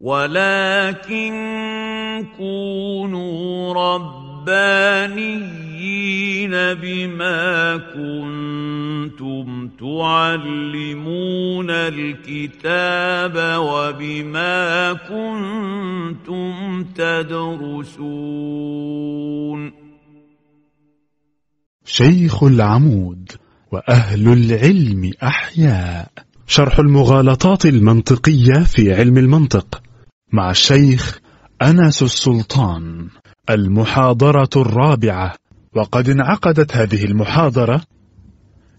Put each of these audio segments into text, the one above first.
ولكن كونوا ربانيين بما كنتم تعلمون الكتاب وبما كنتم تدرسون شيخ العمود وأهل العلم أحياء. شرح المغالطات المنطقية في علم المنطق. مع الشيخ أنس السلطان المحاضرة الرابعة. وقد انعقدت هذه المحاضرة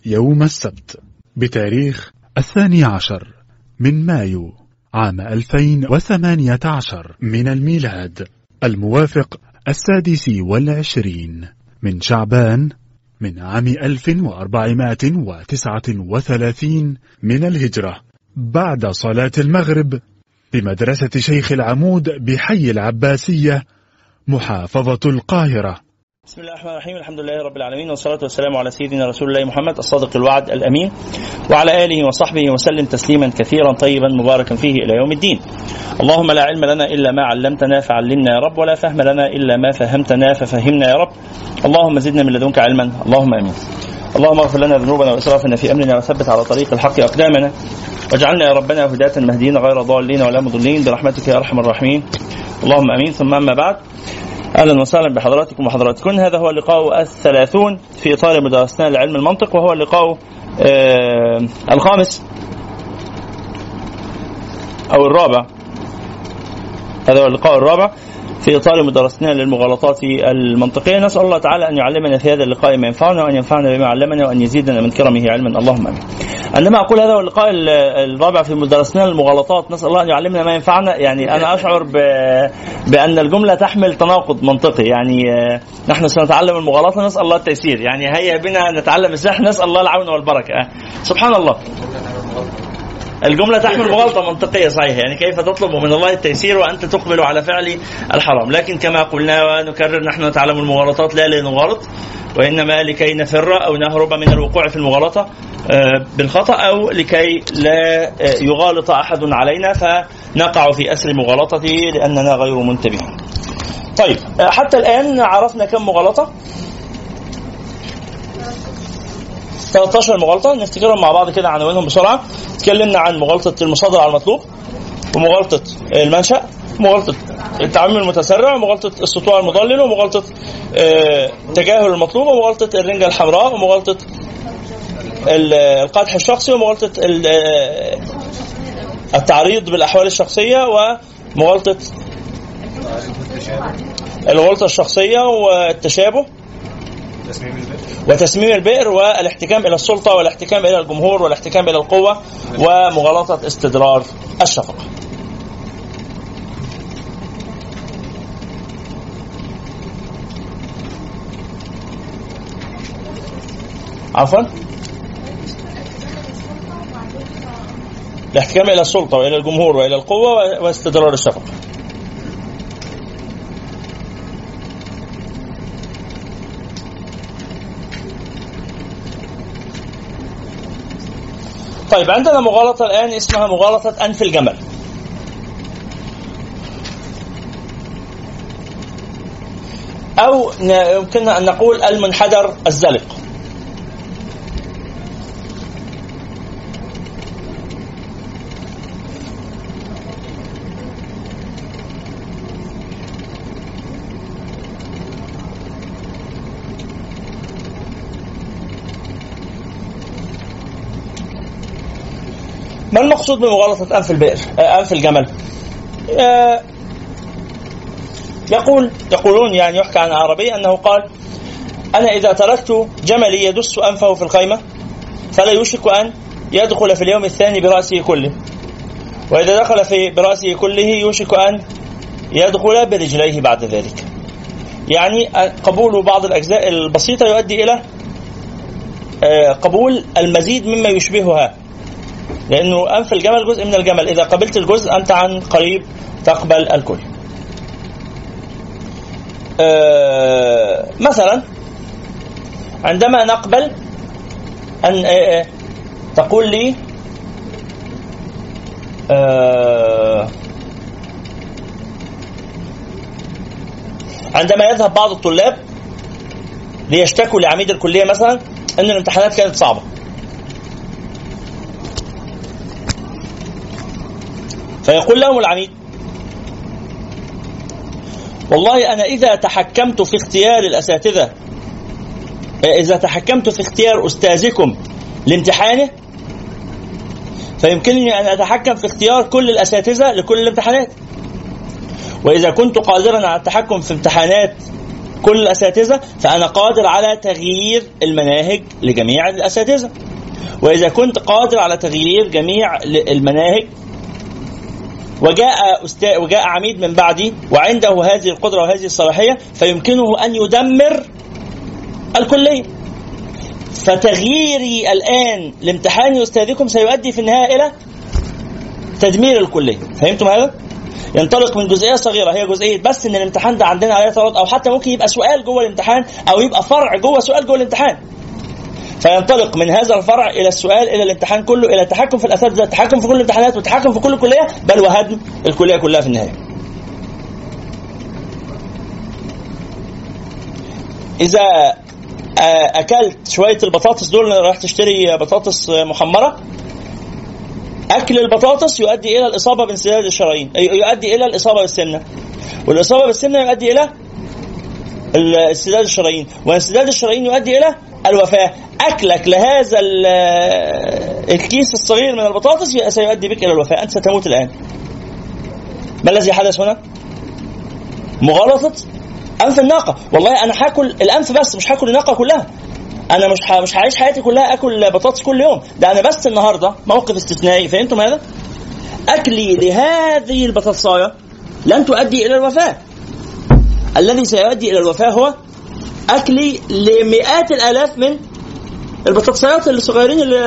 يوم السبت بتاريخ الثاني عشر من مايو عام 2018 من الميلاد الموافق السادس والعشرين من شعبان من عام 1439 من الهجرة. بعد صلاة المغرب بمدرسة شيخ العمود بحي العباسية محافظة القاهرة. بسم الله الرحمن الرحيم الحمد لله رب العالمين والصلاة والسلام على سيدنا رسول الله محمد الصادق الوعد الأمين وعلى آله وصحبه وسلم تسليما كثيرا طيبا مباركا فيه إلى يوم الدين. اللهم لا علم لنا إلا ما علمتنا فعلمنا يا رب ولا فهم لنا إلا ما فهمتنا ففهمنا يا رب. اللهم زدنا من لدنك علما اللهم آمين. اللهم اغفر لنا ذنوبنا وإسرافنا في أمرنا وثبت على طريق الحق أقدامنا. واجعلنا يا ربنا هداة مهديين غير ضالين ولا مضلين. برحمتك يا أرحم الراحمين. اللهم آمين. ثم أما بعد أهلا وسهلا بحضراتكم وحضراتكم. هذا هو اللقاء الثلاثون في إطار مدرستنا لعلم المنطق وهو اللقاء آه الخامس أو الرابع. هذا هو اللقاء الرابع. في إطار مدرستنا للمغالطات المنطقية. نسأل الله تعالى أن يعلمنا في هذا اللقاء ما ينفعنا وأن ينفعنا بما علمنا وأن يزيدنا من كرمه علما. اللهم آمين. عندما أقول هذا اللقاء الرابع في مدرستنا للمغالطات نسأل الله أن يعلمنا ما ينفعنا. يعني أنا أشعر ب... بأن الجملة تحمل تناقض منطقي. يعني نحن سنتعلم المغالطه نسأل الله التيسير. يعني هيا بنا نتعلم السحر نسأل الله العون والبركة. سبحان الله. الجملة تحمل مغالطة منطقية صحيح. يعني كيف تطلب من الله التيسير وأنت تقبل على فعل الحرام. لكن كما قلنا ونكرر نحن نتعلم المغالطات لا لنغالط وإنما لكي نفر أو نهرب من الوقوع في المغالطة بالخطأ أو لكي لا يغالط أحد علينا فنقع في أسر مغالطته لأننا غير منتبهين طيب حتى الآن عرفنا كم مغالطة؟ 13 مغالطة. نفتكرهم مع بعض كده عناوينهم بسرعة. اتكلمنا عن مغالطة المصادر على المطلوب ومغالطة المنشأ مغالطة التعميم المتسرع ومغالطة السطوع المضلل ومغالطة تجاهل المطلوب ومغالطة الرنجة الحمراء ومغالطة القدح الشخصي ومغالطة التعريض بالأحوال الشخصية ومغالطة الغلطة الشخصية والتشابه. وتسميم البئر والاحتكام إلى السلطة والاحتكام إلى الجمهور والاحتكام إلى القوة ومغالطة استدرار الشفقة. عفوا الاحتكام إلى السلطة وإلى الجمهور وإلى القوة واستدرار الشفقة. طيب عندنا مغالطة الآن اسمها مغالطة أنف الجمل. أو يمكن أن نقول المنحدر الزلق. ما المقصود بمغالطة أنف البئر؟ أنف الجمل؟ آه يقول يقولون يعني يحكى عن عربي أنه قال أنا إذا تركت جملي يدس أنفه في الخيمة فلا يوشك أن يدخل في اليوم الثاني برأسه كله وإذا دخل في برأسه كله يوشك أن يدخل برجليه بعد ذلك يعني قبول بعض الأجزاء البسيطة يؤدي إلى قبول المزيد مما يشبهها لأنه أنف الجمل جزء من الجمل. إذا قبلت الجزء أنت عن قريب تقبل الكل. أه، مثلا عندما نقبل أن أه، أه، تقول لي عندما يذهب بعض الطلاب ليشتكوا لعميد الكلية مثلا أن الامتحانات كانت صعبة. فيقول لهم العميد والله أنا إذا تحكمت في اختيار الأساتذة إذا تحكمت في اختيار أستاذكم لامتحانه فيمكنني أن أتحكم في اختيار كل الأساتذة لكل الامتحانات. وإذا كنت قادرا على التحكم في امتحانات كل الأساتذة فأنا قادر على تغيير المناهج لجميع الأساتذة. وإذا كنت قادر على تغيير جميع المناهج وجاء أستاذ وجاء عميد من بعدي وعنده هذه القدرة وهذه الصلاحية فيمكنه أن يدمر الكلية. فتغييري الآن لامتحان أستاذكم سيؤدي في النهاية إلى تدمير الكلية. فهمتم هذا؟ ينطلق من جزئية صغيرة هي جزئية بس إن الامتحان ده عندنا عليه ثلاث أو حتى ممكن يبقى سؤال جوه الامتحان أو يبقى فرع جوه سؤال جوه الامتحان. فينطلق من هذا الفرع إلى السؤال إلى الامتحان كله إلى التحكم في الأساتذة التحكم في كل الامتحانات والتحكم في كل كليه بل وهدم الكلية كلها في النهاية. إذا أكلت شوية البطاطس دول راح تشتري بطاطس محمرة أكل البطاطس يؤدي إلى الإصابة بانسداد الشرايين يؤدي إلى الإصابة بالسمنة. والإصابة بالسمنة يؤدي إلى انسداد الشرايين وانسداد الشرايين يؤدي إلى الوفاة. أكلك لهذا الكيس الصغير من البطاطس سيؤدي بك إلى الوفاة. أنت ستموت الآن. ما الذي حدث هنا؟ مغالطة انف الناقة؟ والله أنا هأكل الأنف بس مش هأكل الناقة كلها. أنا مش مش هعيش حياتي كلها أكل بطاطس كل يوم. ده أنا بس النهارده موقف استثنائي. فهمتم هذا؟ أكلي لهذه البطاطساية لن تؤدي إلى الوفاة. الذي سيؤدي إلى الوفاة هو أكلي لمئات الآلاف من البطاطسيات الصغيرين اللي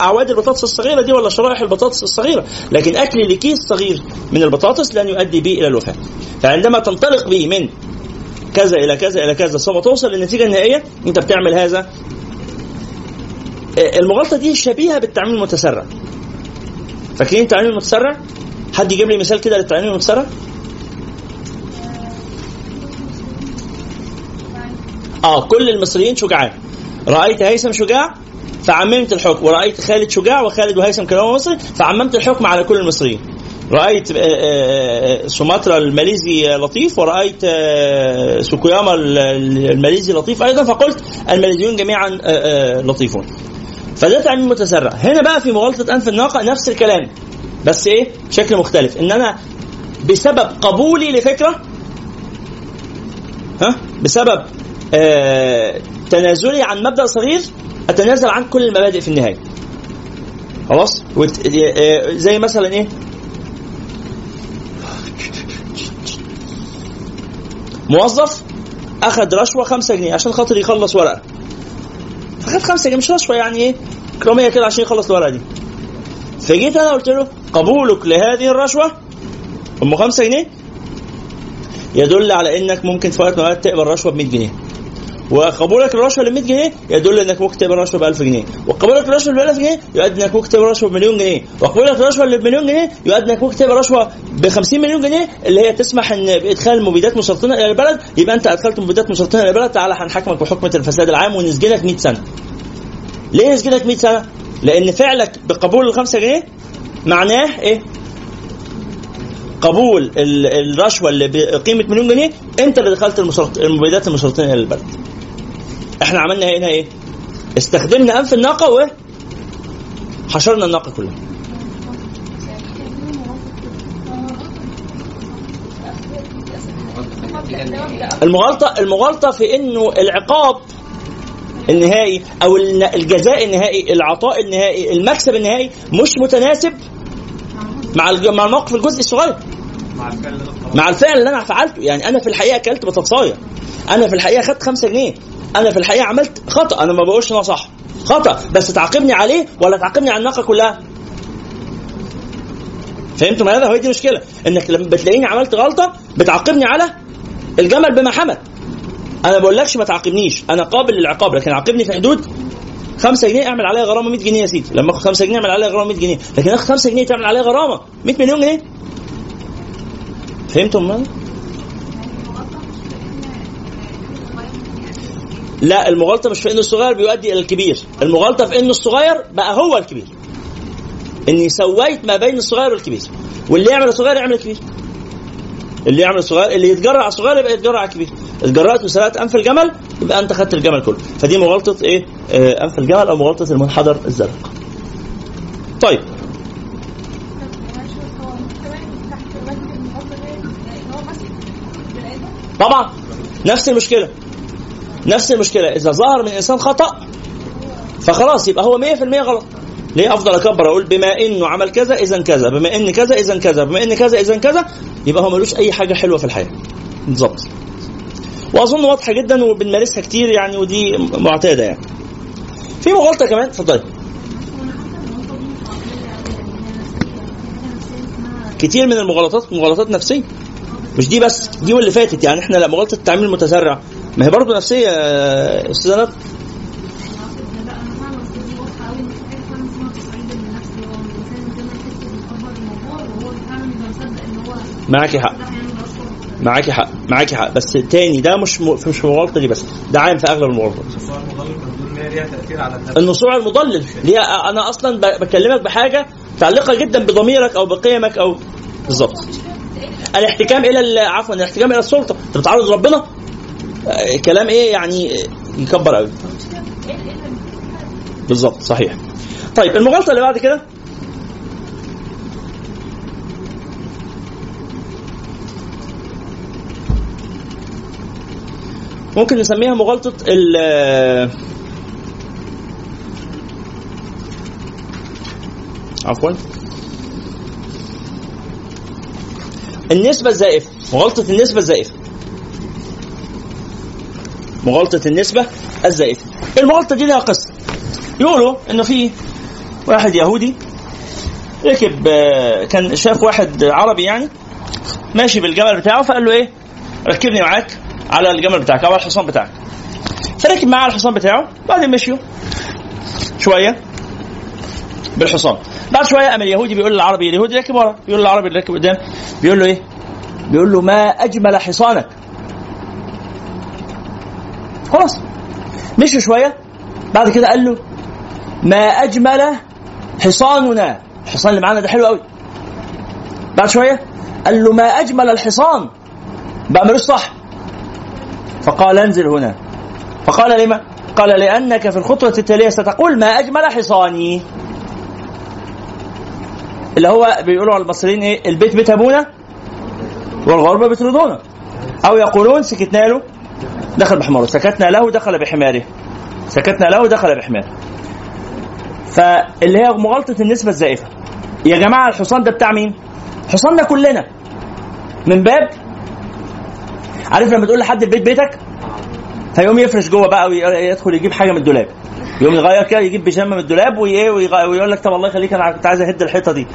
أعواد البطاطس الصغيرة دي ولا شرائح البطاطس الصغيرة. لكن أكلي لكيس صغير من البطاطس لن يؤدي بي إلى الوفاة. فعندما تنطلق بي من كذا إلى كذا إلى كذا ثم توصل للنتيجة النهائية. أنت بتعمل هذا. المغالطة دي شبيهة بالتعميم المتسرع. فاكرين التعميم المتسرع؟ حد يجيب لي مثال كده للتعميم المتسرع؟ آه كل المصريين شجعان رأيت هيثم شجاع فعممت الحكم. ورأيت خالد شجاع وخالد وهيثم كلاهما مصري فعممت الحكم على كل المصريين. رأيت سوماترا الماليزي لطيف ورأيت سوكوياما الماليزي لطيف أيضا فقلت الماليزيون جميعا لطيفون. فده تعميم متسرع. هنا بقى في مغالطة أنف الناقة نفس الكلام بس إيه؟ شكل مختلف. إن أنا بسبب قبولي لفكرة ها؟ بسبب آه تنازلي عن مبدأ صغير أتنازل عن كل المبادئ في النهاية. خلاص؟ وت... زي مثلا إيه؟ موظف أخذ رشوة 5 جنيه عشان خاطر يخلص ورقة. فخد 5 جنيه مش رشوة يعني إيه؟ كراميه كده عشان يخلص الورقة دي. فجيت أنا قلت له قبولك لهذه الرشوة؟ ام 5 جنيه؟ يدل على إنك ممكن في وقت من الأوقات تقبل رشوة ب 100 جنيه. وقبولك للرشوه ل 100 جنيه يدل إنك ممكن تقبل رشوه ب 1000 جنيه وقبولك للرشوه ب 1000 جنيه يؤدي إنك ممكن تقبل رشوه بمليون جنيه وقبولك للرشوه اللي بمليون جنيه يؤدي إنك ممكن تقبل رشوه ب 50 مليون جنيه اللي هي تسمح إن بإدخال مبيدات مسرطنه إلى البلد يبقى أنت أدخلت مبيدات مسرطنه إلى البلد تعالى هنحاكمك بحكمة الفساد العام ونسجنك 100 سنة ليه نسجنك 100 سنة؟ لأن فعلك بقبول ال 5 جنيه معناه إيه؟ قبول الرشوة اللي بقيمة مليون جنيه أنت اللي دخلت. المبيدات المسرطنه إلى البلد. إحنا عملنا هنا إيه؟ استخدمنا أنف الناقة و حشرنا الناقة كلها. المغالطة المغالطة في إنه العقاب النهائي أو الجزاء النهائي العطاء النهائي المكسب النهائي مش متناسب مع مع الموقف الجزئي الصغير مع الفعل اللي أنا فعلته يعني أنا في الحقيقة أكلت بطاطساية أنا في الحقيقة خدت 5 جنيه أنا في الحقيقة عملت خطأ. أنا ما بقولش أنا صح. خطأ. بس تعاقبني عليه ولا تعاقبني على الناقة كلها. فهمتم هذا هي دي مشكلة. إنك لما بتلاقيني عملت غلطة بتعاقبني على الجمل بما حمل أنا ما بقولكش ما تعاقبنيش. أنا قابل للعقاب لكن عاقبني في حدود 5 جنيه اعمل عليها غرامة 100 جنيه يا سيدي. لما آخد 5 جنيه اعمل عليها غرامة 100 جنيه. لكن آخد 5 جنيه تعمل عليها غرامة 100 مليون جنيه. فهمتم ماذا؟ لا المغالطة مش في ان الصغير بيؤدي إلى الكبير. المغالطة في ان الصغير بقى هو الكبير. إني سويت ما بين الصغير والكبير. واللي يعمل الصغير يعمل الكبير. اللي يعمل الصغير اللي يتجرع على الصغير يبقى يتجرع على الكبير. اتجرأت وسرقت أنف الجمل يبقى أنت خدت الجمل كله. فدي مغالطة إيه؟ آه أنف الجمل أو مغالطة المنحدر الزرق. طيب. طبعا نفس المشكلة. نفس المشكلة. إذا ظهر من انسان خطأ فخلاص يبقى هو 100% غلط. ليه؟ أفضل أكبر أقول بما إنه عمل كذا اذا كذا. بما إن كذا اذا كذا. بما إن كذا اذا كذا. يبقى هو ملوش أي حاجة حلوة في الحياة. بالظبط. وأظن واضحة جدا وبنمارسها كتير يعني ودي معتادة يعني. في مغالطة كمان؟ اتفضلي. كتير من المغالطات مغالطات نفسية. مش دي بس دي واللي فاتت يعني. إحنا لا مغالطة التعامل المتسرع. ما هي برضه نفسية يا استاذه ندى معاكي حق. معاكي حق. معاكي حق. بس تاني ده مش م... مش في المغالطه دي بس. ده عام في أغلب المغالطات. النصوع المضلل. ليها أنا أصلا بكلمك بحاجة متعلقه جدا بضميرك أو بقيمك أو بالظبط. الاحتكام إلى ال- عفوا الاحتكام إلى السلطة. أنت بتعرض ربنا كلام إيه يعني يكبر قوي بالظبط صحيح. طيب المغالطة اللي بعد كده؟ ممكن نسميها مغالطة ال عفوا. النسبة الزائفة مغالطة النسبة الزائفة. مغالطة النسبة الزائفة المغالطة دي لها قصة يقولوا إنه في واحد يهودي ركب آه، كان شاف واحد عربي يعني ماشي بالجمل بتاعه فقال له إيه؟ ركبني معاك على الجمل بتاعك أو على الحصان بتاعك. فركب معاه على الحصان بتاعه بعدين مشيوا شوية بالحصان. بعد شوية قام اليهودي بيقول للعربي اليهودي راكب ورا بيقول للعربي اللي راكب قدام بيقول له إيه؟ بيقول له ما أجمل حصانك. خلاص. مشي شوية. بعد كده قال له ما أجمل حصاننا. الحصان اللي معانا ده حلو قوي. بعد شوية قال له ما أجمل الحصان. بقى ملوش صح فقال انزل هنا. فقال لما؟ قال لأنك في الخطوة التالية ستقول ما أجمل حصاني. اللي هو بيقولوا على المصريين إيه؟ البيت بيت أبونا والغربة بيطردونا أو يقولون سكتنا له. دخل بحماره. سكتنا له دخل بحماره. سكتنا له دخل بحماره. فاللي هي مغالطة النسبة الزائفة. يا جماعة الحصان ده بتاع مين؟ حصاننا كلنا. من باب؟ عارف لما تقول لحد البيت بيتك؟ فيقوم يفرش جوه بقى ويدخل يجيب حاجة من الدولاب. يقوم يغير كده يجيب بيجامة من الدولاب ويغ- ويقول لك طب الله يخليك أنا كنت عايز أهد الحيطة دي.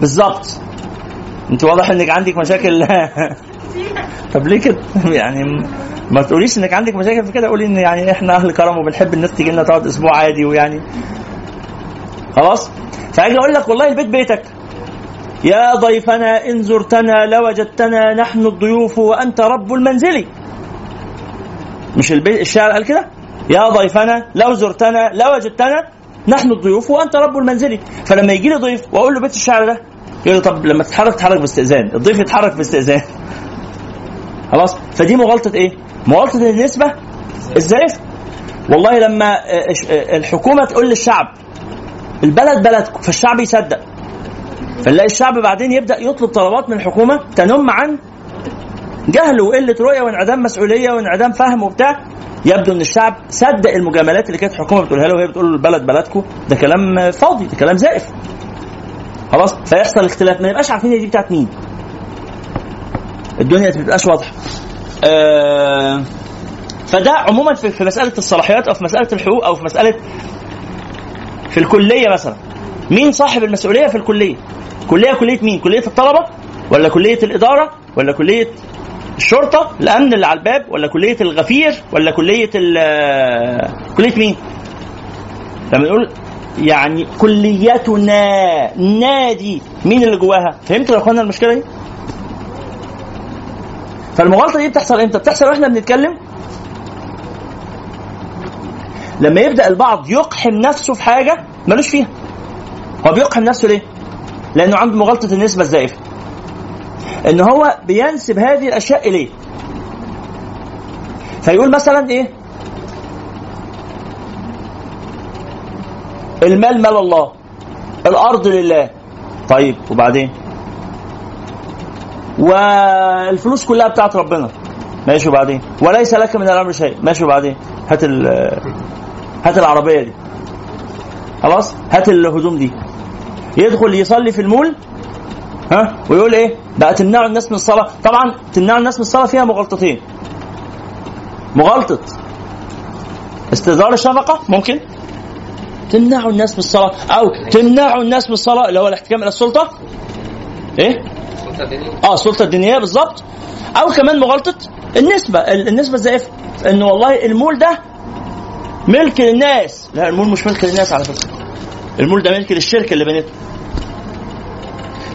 بالظبط. أنت واضح إنك عندك مشاكل. طب ليه كده؟ يعني ما تقوليش إنك عندك مشاكل في كده. قولي إن يعني إحنا أهل كرم وبنحب الناس تيجي لنا تقعد أسبوع عادي ويعني. خلاص؟ فأجي أقول لك والله البيت بيتك. يا ضيفنا ان زرتنا لوجدتنا نحن الضيوف وأنت رب المنزل. مش البيت الشاعر قال كده؟ يا ضيفنا لو زرتنا لوجدتنا نحن الضيوف وأنت رب المنزل. فلما يجي لي ضيف وأقول له بيت الشعر ده يقول لي طب لما تتحرك تتحرك باستئذان. الضيف يتحرك باستئذان. خلاص؟ فدي مغالطة إيه؟ مغالطة النسبة؟ الزائفه والله لما آه، آه، الحكومة تقول للشعب البلد بلدكم فالشعب يصدق. فنلاقي الشعب بعدين يبدأ يطلب طلبات من الحكومة تنم عن جهل وقلة رؤية وانعدام مسؤولية وانعدام فهم وبتاع. يبدو إن الشعب صدق المجاملات اللي كانت الحكومة بتقولها له وهي بتقول له البلد بلدكم ده كلام فاضي ده كلام زائف. خلاص؟ فيحصل اختلاف. ما نبقاش عارفين هي دي بتاعت مين. الدنيا ما تبقاش واضحه آه فده عموما في مسألة الصلاحيات أو في مسألة الحقوق أو في مسألة في الكلية مثلا مين صاحب المسؤولية في الكلية؟ كلية كلية مين؟ كلية الطلبة ولا كلية الإدارة ولا كلية الشرطة الأمن اللي على الباب ولا كلية الغفير ولا كلية كلية مين؟ لما نقول يعني كليتنا نادي مين اللي جواها؟ فهمتوا يا إخوانا المشكلة دي؟ فالمغالطة دي بتحصل إمتى؟ بتحصل وإحنا بنتكلم لما يبدأ البعض يقحم نفسه في حاجة ملوش فيها. هو بيقحم نفسه ليه؟ لأنه عنده مغالطة النسبة الزائفة. إن هو بينسب هذه الأشياء إليه. فيقول مثلا إيه؟ المال مال الله. الأرض لله. طيب وبعدين؟ والفلوس كلها بتاعت ربنا. ماشي وبعدين؟ وليس لك من الأمر شيء. ماشي وبعدين؟ هات هات العربية دي. خلاص؟ هات الهدوم دي. يدخل يصلي في المول ها؟ ويقول إيه؟ بقى تمنعوا الناس من الصلاة. طبعا تمنعوا الناس من الصلاة فيها مغالطتين مغالطه استدار الشفقة؟ ممكن. تمنعوا الناس من الصلاة. أو تمنعوا الناس من الصلاة. اللي هو الاحتكام إلى السلطة. إيه؟ آه السلطه الدينية بالظبط أو كمان مغالطة النسبة. النسبة الزائفه إنه والله المول ده ملك للناس. لا المول مش ملك للناس على فكرة. المول ده ملك للشركه اللي بنته.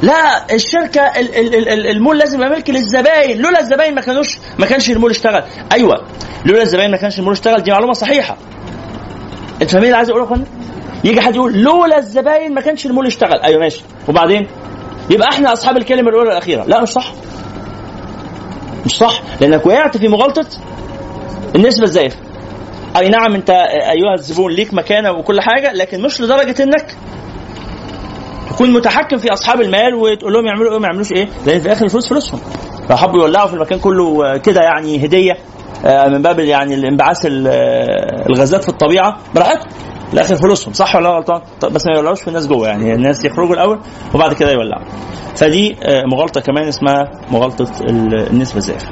لا الشركة المول لازم يبقى ملك للزباين. لولا الزباين ما كانوش ما كانش المول اشتغل. أيوه. لولا الزباين ما كانش المول اشتغل. دي معلومة صحيحة. أنت فاهمين اللي عايز أقوله يا يجي حد يقول لولا الزباين ما كانش المول اشتغل. أيوه ماشي. وبعدين؟ يبقى إحنا اصحاب الكلمة الأولى والأخيرة. لا مش صح. مش صح. لأنك وقعت في مغالطة. النسبة الزائفة. أي نعم أنت أيها الزبون ليك مكانة وكل حاجة لكن مش لدرجة إنك تكون متحكم في أصحاب المال وتقول لهم يعملوا إيه وما يعملوش إيه. لأن في الآخر الفلوس فلوسهم. لو حبوا يولعوا في المكان كله كده يعني هدية آه، من باب يعني الانبعاث الغازات في الطبيعة. براحتهم الآخر فلوسهم صح ولا غلطان؟ طب بس ما يولعوش في الناس جوه يعني الناس يخرجوا الأول وبعد كده يولعوا. فدي آه، مغالطة كمان اسمها مغالطة النسبة الزائفة.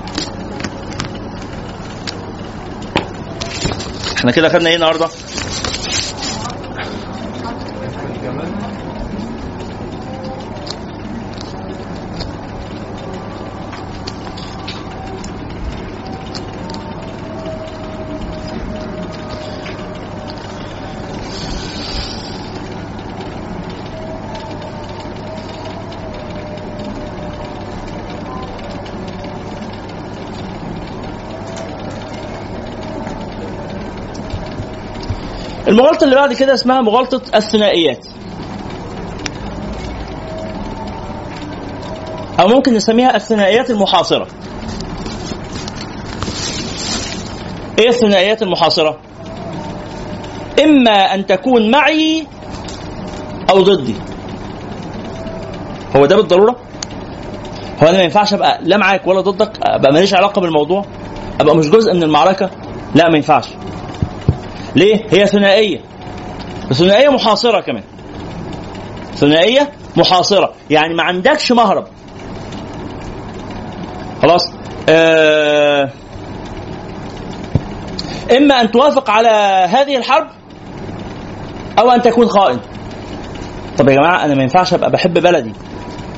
إحنا كده خدنا إيه النهارده؟ المغالطة اللي بعد كده اسمها مغالطة الثنائيات. أو ممكن نسميها الثنائيات المحاصرة. إيه الثنائيات المحاصرة؟ إما أن تكون معي أو ضدي. هو ده بالضرورة؟ هو أنا ما ينفعش أبقى لا معاك ولا ضدك أبقى ماليش علاقة بالموضوع أبقى مش جزء من المعركة؟ لا ما ينفعش. ليه؟ هي ثنائية. ثنائية محاصرة كمان. ثنائية محاصرة. يعني ما عندكش مهرب. خلاص؟ آه إما أن توافق على هذه الحرب أو أن تكون خائن. طب يا جماعة أنا ما ينفعش أبقى بحب بلدي.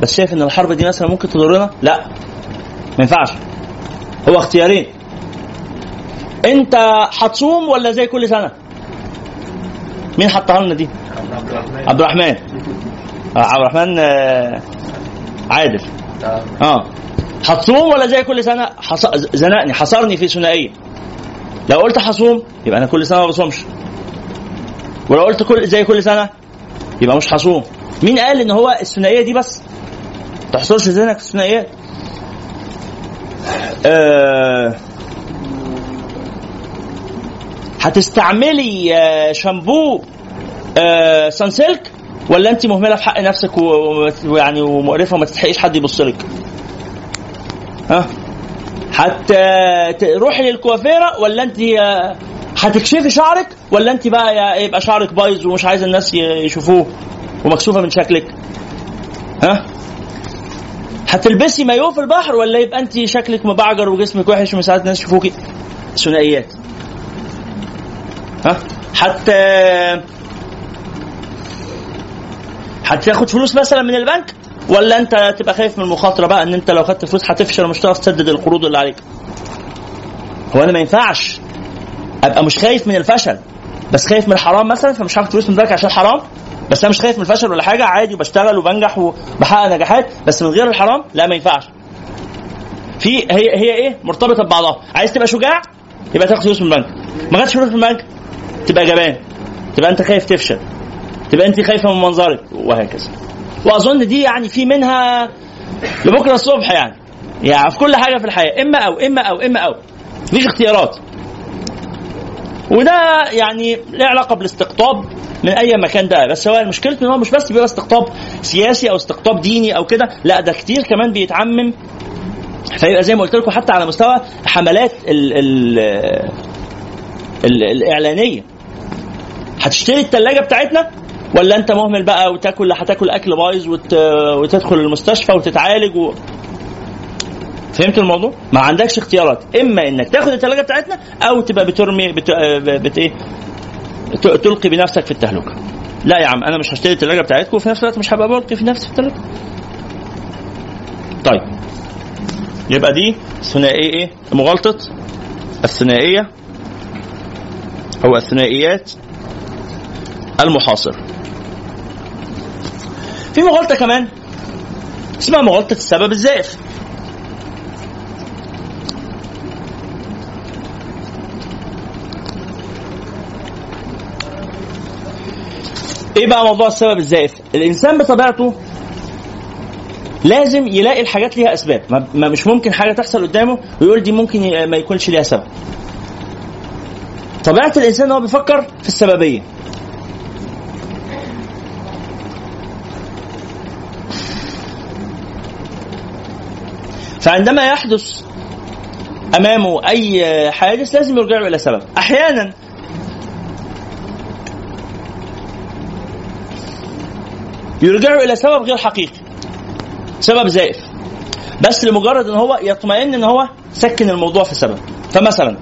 بس شايف إن الحرب دي مثلا ممكن تضرنا؟ لا. ما ينفعش. هو اختيارين. انت هتصوم ولا زي كل سنة؟ مين حطها لنا دي؟ عبد الرحمن. آه عبد الرحمن آه عادل. آه. هتصوم ولا زي كل سنة؟ حص... زنقني حصرني في ثنائية. لو قلت هصوم يبقى أنا كل سنة ما بصومش. ولو قلت كل زي كل سنة يبقى مش هصوم مين قال إن هو الثنائية دي بس؟ ما تحصرش ذهنك في الثنائيات آه. هتستعملي آه، شامبو آه، سانسيلك ولا انت مهملة في حق نفسك ويعني ومقرفة وما تستحقيش حد يبص لك؟ ها؟ حتى تروحي للكوافيرة ولا انت آه، هتكشفي شعرك ولا انت بقى يبقى شعرك بايظ ومش عايزه الناس يشوفوه ومكسوفة من شكلك؟ ها؟ هتلبسي مايوه في البحر ولا يبقى انت شكلك مبعجر وجسمك وحش ومش عايزه الناس يشوفوكي؟ ثنائيات. ها؟ حتى هتاخد فلوس مثلا من البنك؟ ولا أنت تبقى خايف من المخاطرة بقى إن أنت لو خدت فلوس هتفشل ومش هتعرف تسدد القروض اللي عليك؟ هو أنا ما ينفعش أبقى مش خايف من الفشل بس خايف من الحرام مثلا فمش هاخد فلوس من البنك عشان حرام؟ بس أنا مش خايف من الفشل ولا حاجة عادي وبشتغل وبنجح وبحقق نجاحات بس من غير الحرام؟ لا ما ينفعش. في هي هي إيه؟ مرتبطة ببعضها. عايز تبقى شجاع؟ يبقى تاخد فلوس من البنك. ما خدتش فلوس من البنك؟ تبقى جبان تبقى أنت خايف تفشل. تبقى أنت خايفة من منظرك وهكذا. وأظن دي يعني في منها لبكرة الصبح يعني. يعني في كل حاجة في الحياة. إما أو إما أو إما أو. مفيش اختيارات. وده يعني له علاقة بالاستقطاب من أي مكان ده. بس هو مشكلته إن هو مش بس بيبقى استقطاب سياسي أو استقطاب ديني أو كده. لا ده كتير كمان بيتعمم. فيبقى زي ما قلت لكم حتى على مستوى حملات ال ال الإعلانية. هتشتري الثلاجه بتاعتنا؟ ولا انت مهمل بقى وتاكل هتاكل أكل بايظ وت... وتدخل المستشفى وتتعالج و... فهمت الموضوع؟ ما عندكش اختيارات. إما إنك تاخد الثلاجه بتاعتنا أو تبقى بترمي بت... بت... إيه؟ تلقي بنفسك في التهلكة. لا يا عم أنا مش هشتري الثلاجه بتاعتكم وفي نفس الوقت مش هبقى بلقي في نفسي في الثلاجه طيب. يبقى دي ثنائية إيه؟ مغالطة. الثنائية أو الثنائيات المحاصر. في مغالطة كمان. اسمها مغالطة السبب الزائف. إيه بقى موضوع السبب الزائف؟ الإنسان بطبيعته لازم يلاقي الحاجات ليها أسباب. ما مش ممكن حاجة تحصل قدامه ويقول دي ممكن ما يكونش ليها سبب. طبيعة الإنسان هو بيفكر في السببية. فعندما يحدث امامه أي حادث لازم يرجع إلى سبب. أحيانا يرجعوا إلى سبب غير حقيقي سبب زائف. بس لمجرد إن هو يطمئن إن هو سكن الموضوع في سبب. فمثلا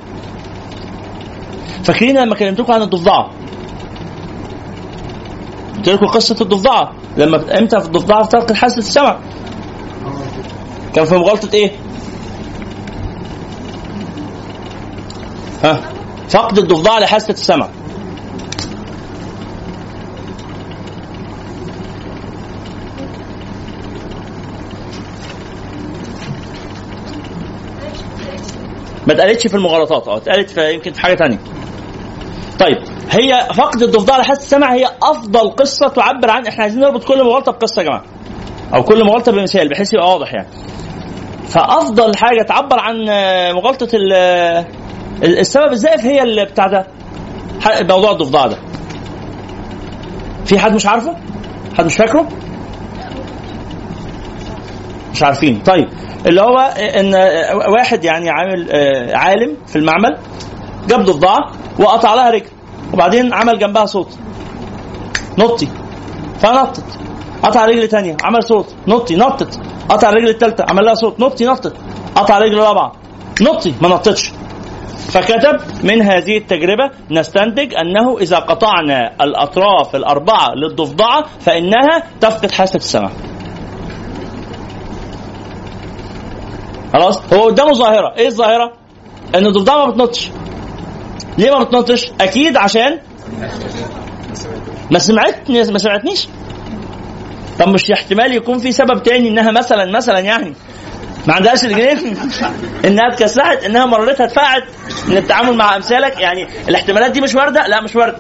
فاكرين لما كلمتكم عن الضفدعة؟ قلت لكم قصة الضفدعة. لما إمتى الضفدعة افترقت حاسه السمع كان في مغالطه إيه؟ ها؟ فقد الضفدعه لحاسة السمع. ما اتقالتش في المغالطات. آه اتقالت في يمكن في حاجة تانية. طيب هي فقد الضفدع لحاسة السمع هي أفضل قصة تعبر عن إحنا عايزين نربط كل مغالطة بقصة يا جماعة. أو كل مغالطة بمثال بحيث يبقى واضح يعني. فأفضل حاجة تعبر عن آه، مغالطة ال- آه، السبب الزائف هي اللي بتاع ده. موضوع الضفدع ده. في حد مش عارفه؟ حد مش فاكره؟ مش عارفين. طيب اللي هو إن واحد يعني عامل آه، عالم في المعمل جاب ضفدعه وقطع لها رجل وبعدين عمل جنبها صوت. نطي فنطت. قطع رجل تانية عمل صوت. نطي نطت. قطع الرجل التالتة عمل لها صوت. نطي نطت. قطع الرجل الرابعة. نطي ما نطتش. فكتب من هذه التجربة نستنتج أنه إذا قطعنا الأطراف الأربعة للضفدعة فإنها تفقد حاسة السمع خلاص؟ هو قدامه ظاهرة. إيه الظاهرة؟ إن الضفدعة ما بتنطش. ليه ما بتنطش؟ أكيد عشان ما سمعتني ما سمعتنيش. طب مش احتمال يكون في سبب تاني إنها مثلا مثلا يعني. ما عندهاش رجلين إنها اتكسحت إنها مرارتها اتفقعت إن التعامل مع أمثالك يعني الاحتمالات دي مش واردة؟ لا مش واردة.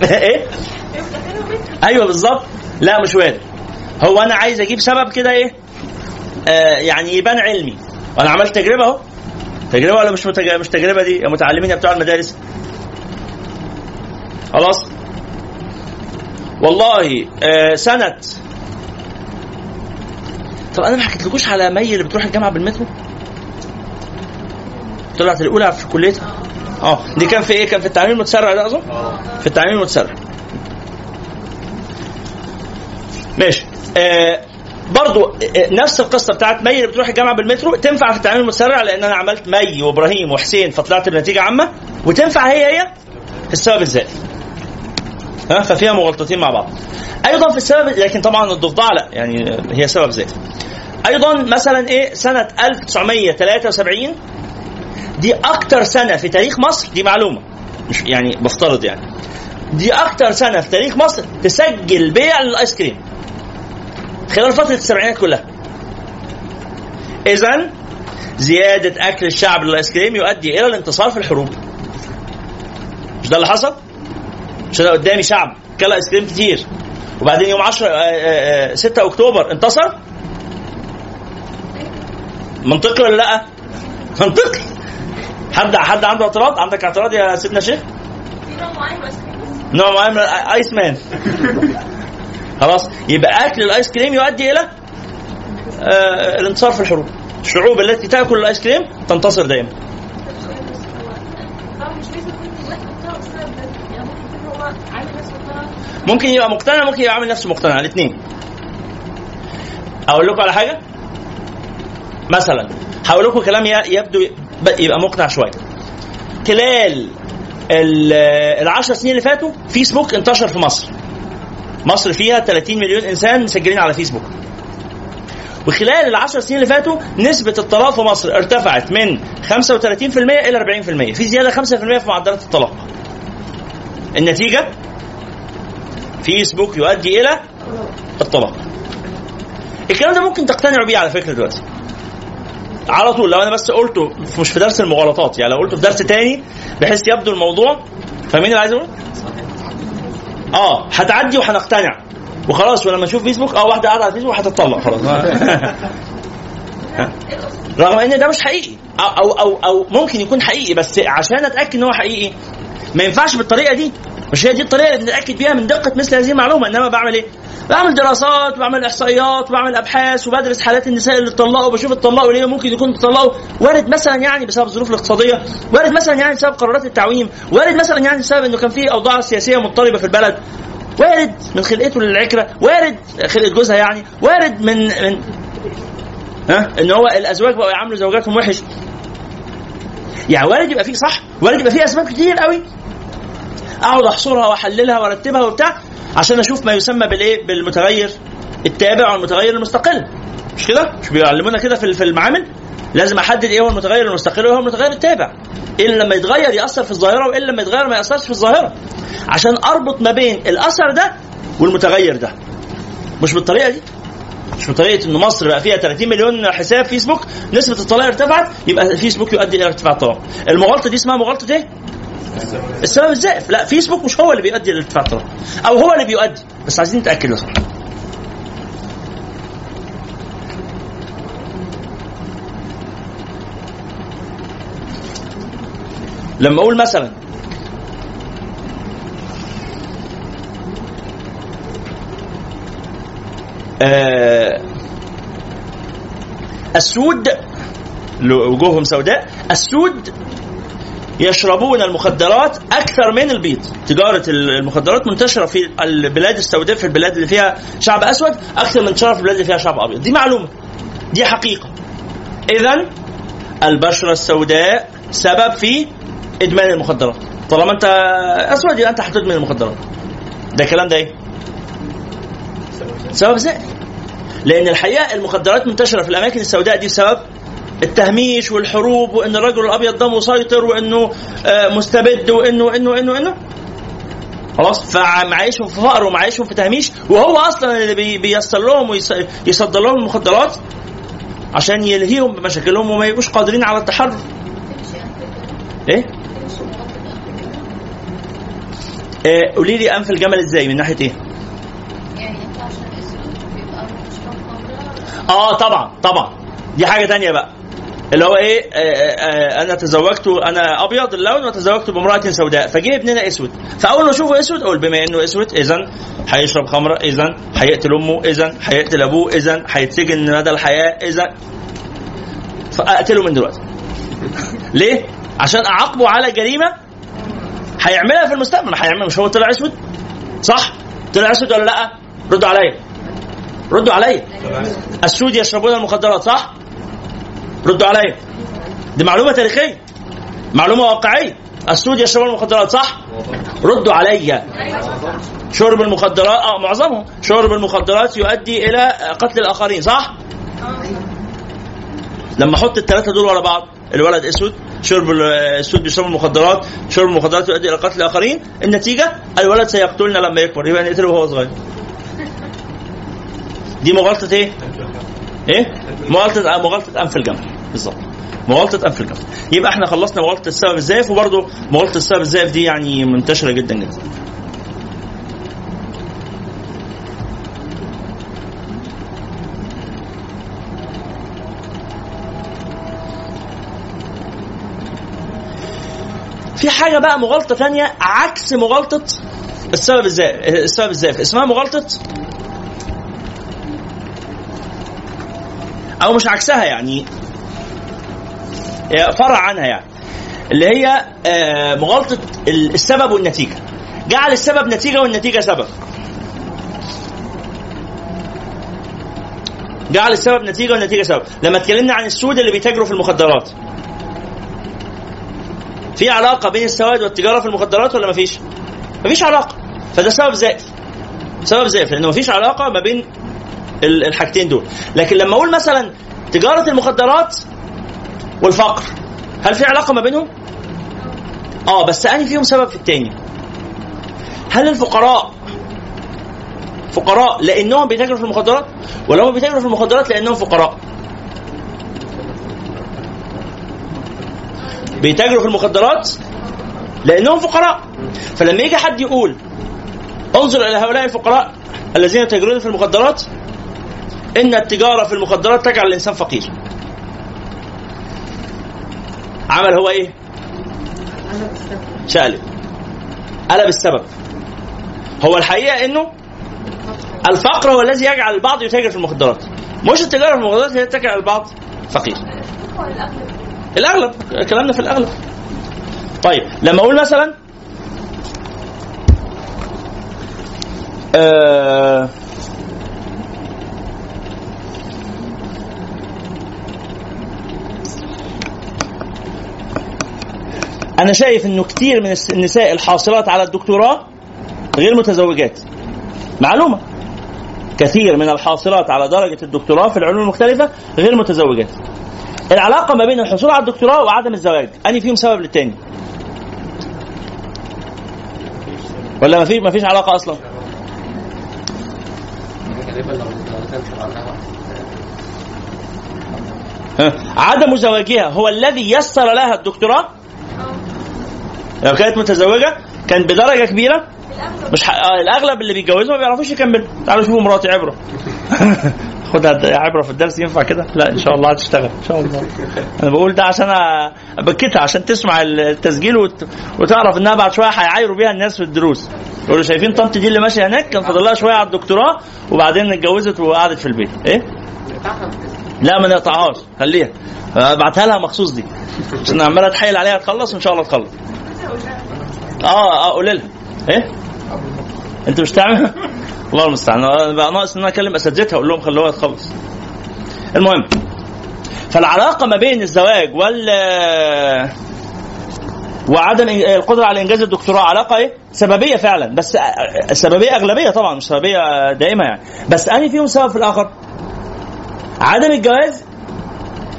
إيه؟ أيوه بالظبط لا مش وارد هو أنا عايز أجيب سبب كده إيه؟ آه يعني يبان علمي. وأنا عملت تجربة أهو. تجربة ولا مش. مش تجربة دي؟ يا متعلمين يا بتوع المدارس. خلاص. والله آه سنه طب أنا ما حكيتلكوش على مي اللي بتروح الجامعة بالمترو؟ طلعت الأولى في كليتها. آه دي كان في إيه؟ كان في التعليم المتسرع ده أظن؟ في التعليم المتسرع. ماشي. آه برضو آه، نفس القصة بتاعت مي اللي بتروح الجامعة بالمترو. تنفع في التعليم المتسرع لأن أنا عملت مي وإبراهيم وحسين فطلعت بنتيجة عامة. وتنفع هي هي؟ السبب الزائف ها؟ ففيها مغالطتين مع بعض. أيضا في السبب لكن طبعا الضفدع لا يعني هي سبب زائف أيضا مثلا إيه؟ سنة 1973 دي أكتر سنة في تاريخ مصر دي معلومة مش يعني بفترض يعني. دي أكتر سنة في تاريخ مصر تسجل بيع للايس كريم خلال فترة السبعينات كلها. اذا زيادة أكل الشعب للآيس كريم يؤدي إلى الانتصار في الحروب. ده اللي حصل؟ مش أنا قدامي شعب. كل ايس كريم كتير. وبعدين يوم 10 آه، آه، آه، 6 أكتوبر انتصر. منطقي ولا لا؟ منطقي حد حد عنده اعتراض؟ عندك اعتراض يا سيدنا شيخ؟ نوع معين من الايس كريم خلاص يبقى أكل الايس كريم يؤدي إلى آه الانتصار في الحروب. الشعوب التي تأكل الايس كريم تنتصر دائما طبعا مش لازم يكون الواحد مقتنع بالسبب ده يعني ممكن يكون هو عامل نفسه مقتنع ممكن يبقى مقتنع ممكن يبقى عامل نفسه مقتنع الاثنين. أقول لكم على حاجة؟ مثلا هقول لكم كلام يبدو يبقى مقنع شوية. خلال ال- العشر سنين اللي فاتوا فيسبوك انتشر في مصر. مصر فيها 30 مليون إنسان مسجلين على فيسبوك. وخلال العشر سنين اللي فاتوا نسبة الطلاق في مصر ارتفعت من 35% إلى 40% في زيادة 5% في معدلات الطلاق. النتيجة؟ فيسبوك يؤدي إلى الطلاق. الكلام ده ممكن تقتنعوا بيه على فكرة دلوقتي. على طول لو أنا بس قلته مش في درس المغالطات يعني لو قلته في درس تاني بحيث يبدو الموضوع فاهمين اللي عايز أقوله؟ آه هتعدي وهنقتنع. وخلاص ولما نشوف فيسبوك آه واحدة قاعدة على فيسبوك هتطلق خلاص. رغم إن ده مش حقيقي. أو أو أو, أو ممكن يكون حقيقي بس عشان أتأكد إن هو حقيقي ما ينفعش بالطريقة دي مش هي دي الطريقة اللي بنتأكد بيها من دقة مثل هذه المعلومة إنما بعمل إيه؟ بعمل دراسات وبعمل إحصائيات وبعمل أبحاث وبدرس حالات النساء اللي اتطلقوا وبشوف اتطلقوا ليه ممكن يكونوا اتطلقوا. وارد مثلا يعني بسبب الظروف الاقتصادية وارد مثلا يعني بسبب قرارات التعويم وارد مثلا يعني بسبب إنه كان في أوضاع سياسية مضطربة في البلد. وارد من خلقته للعكره وارد خلقه جوزها يعني وارد من من ها؟ إن هو الأزواج بقوا يعاملوا زوجاتهم وحش. يعني وارد يبقى فيه صح؟ وارد يبقى فيه أسباب كتير قوي. أقعد أحصرها وأحللها وأرتبها وبتاع عشان أشوف ما يسمى بالإيه؟ بالمتغير التابع والمتغير المستقل. مش كده؟ مش بيعلمونا كده في المعامل؟ لازم أحدد إيه هو المتغير المستقل وإيه هو المتغير التابع. إيه اللي لما يتغير يأثر في الظاهرة وايه اللي لما يتغير ما يأثرش في الظاهرة. عشان أربط ما بين الأثر ده والمتغير ده. مش بالطريقة دي؟ مش بطريقة ان مصر بقى فيها 30 مليون حساب فيسبوك نسبة الطلاق ارتفعت يبقى فيسبوك يؤدي إلى ارتفاع الطلاق. المغالطة دي اسمها مغالطة إيه؟ السبب الزائف لا فيسبوك مش هو اللي بيؤدي الطلاق أو هو اللي بيؤدي. بس عايزين نتاكد بس لما أقول مثلا آه السود وجوههم سوداء السود يشربون المخدرات أكثر من البيض. تجارة المخدرات منتشرة في البلاد السوداء في البلاد اللي فيها شعب أسود أكثر من انتشار في البلاد اللي فيها شعب أبيض. دي معلومة. دي حقيقة. اذا البشرة السوداء سبب في إدمان المخدرات. طالما أنت أسود يبقى أنت هتدمن المخدرات. ده الكلام ده إيه؟ سبب زائد. لأن الحقيقة المخدرات منتشرة في الأماكن السوداء دي بسبب التهميش والحروب وإن الرجل الأبيض ده مسيطر وإنه آه، مستبد وإنه وإنه وإنه وإنه. خلاص فمعيشهم في فقر ومعيشهم في تهميش وهو أصلا اللي بي- بييسر لهم ويصدر لهم المخدرات عشان يلهيهم بمشاكلهم وما يبقوش قادرين على التحرر. إيه؟ آه، قولي لي أنف الجمل إزاي من ناحية إيه؟ يعني آه طبعا طبعا. دي حاجة تانية بقى. اللي هو إيه آه آه أنا تزوجت أنا أبيض اللون وتزوجت بأمرأة سوداء فجه ابننا أسود فأول ما أشوفه أسود أقول بما إنه أسود اذا هيشرب خمرة اذا هيقتل أمه اذا هيقتل أبوه اذا هيتسجن مدى الحياة اذا فأقتله من دلوقتي ليه؟ عشان أعاقبه على جريمة هيعملها في المستقبل هيعمل مش هو طلع أسود صح؟ طلع أسود ولا لأ؟ ردوا عليا ردوا عليا السود يشربون المخدرات صح؟ ردوا عليا دي معلومة تاريخية معلومة واقعية السود يشربون المخدرات صح؟ ردوا عليا شرب المخدرات آه معظمهم شرب المخدرات يؤدي إلى قتل الآخرين صح؟ لما أحط الثلاثة دول ورا بعض الولد أسود شرب ال- السود بيشرب المخدرات شرب المخدرات يؤدي إلى قتل الآخرين النتيجة الولد سيقتلنا لما يكبر يبقى نقتله وهو صغير دي مغالطة إيه؟ إيه؟ مغالطة مغالطة أنف الجمل بالظبط. مغالطة أنف الجوف يبقى إحنا خلصنا مغالطة السبب الزائف وبرده مغالطة السبب الزائف دي يعني منتشرة جدا جدا. في حاجة بقى مغالطة ثانية عكس مغالطة السبب الزائف السبب الزائف. اسمها مغالطة أو مش عكسها يعني. فرع عنها يعني. اللي هي آه، مغالطة السبب والنتيجة. جعل السبب نتيجة والنتيجة سبب. جعل السبب نتيجة والنتيجة سبب. لما اتكلمنا عن السود اللي بيتاجروا في المخدرات. في علاقة بين السواد والتجارة في المخدرات ولا مفيش؟ مفيش علاقة. فده سبب زائف. سبب زائف لأنه مفيش علاقة ما بين الحاجتين دول لكن لما أقول مثلا تجارة المخدرات والفقر هل في علاقة ما بينهم؟ آه بس أنهي فيهم سبب في التاني؟ هل الفقراء فقراء لأنهم بيتاجروا في المخدرات ولا هم بيتاجروا في المخدرات لأنهم فقراء؟ بيتاجروا في المخدرات لأنهم فقراء فلما يجي حد يقول انظر إلى هؤلاء الفقراء الذين يتاجرون في المخدرات إن التجارة في المخدرات تجعل الإنسان فقير. عمل هو إيه؟ شقلب قلب السبب هو الحقيقة إنه الفقر هو الذي يجعل البعض يتاجر في المخدرات. مش التجارة في المخدرات هي تجعل البعض فقير. الأغلب. كلامنا في الأغلب. طيب لما أقول مثلا آه أنا شايف إنه كتير من النساء الحاصلات على الدكتوراه غير متزوجات. معلومة. كثير من الحاصلات على درجة الدكتوراه في العلوم المختلفة غير متزوجات. العلاقة ما بين الحصول على الدكتوراه وعدم الزواج. أني فيهم سبب للتاني. ولا ما في ما فيش علاقة أصلا؟ عدم زواجها هو الذي يسر لها الدكتوراه؟ لو كانت متزوجة كان بدرجة كبيرة. مش. آه الأغلب اللي بيتجوزوا ما بيعرفوش يكملوا. تعالوا شوفوا مراتي عبرة. خدها عبرة في الدرس ينفع كده؟ لا إن شاء الله هتشتغل. إن شاء الله. أنا بقول ده عشان أبكتها عشان تسمع التسجيل وت... وتعرف إنها بعد شوية هيعايروا بيها الناس في الدروس. يقولوا شايفين طنط دي اللي ماشية هناك؟ كان فاضل لها شوية على الدكتوراه وبعدين اتجوزت وقعدت في البيت. إيه؟ لا ما نقطعهاش. خليها. أبعتها لها مخصوص دي. عشان عمالة اتحايل عليها تخلص وإن شاء الله تخلص. آه آه قولي لها. إيه؟ أنت مش تعمل؟ الله المستعان. أنا بقى ناقص إن أنا أكلم أساتذتها أقول لهم خلوها تخلص. المهم فالعلاقة ما بين الزواج وال وعدم القدرة على إنجاز الدكتوراه علاقة إيه؟ سببية فعلا. بس سببية أغلبية طبعا مش سببية دائمة يعني. بس أنهي فيهم سبب في الآخر؟ عدم الجواز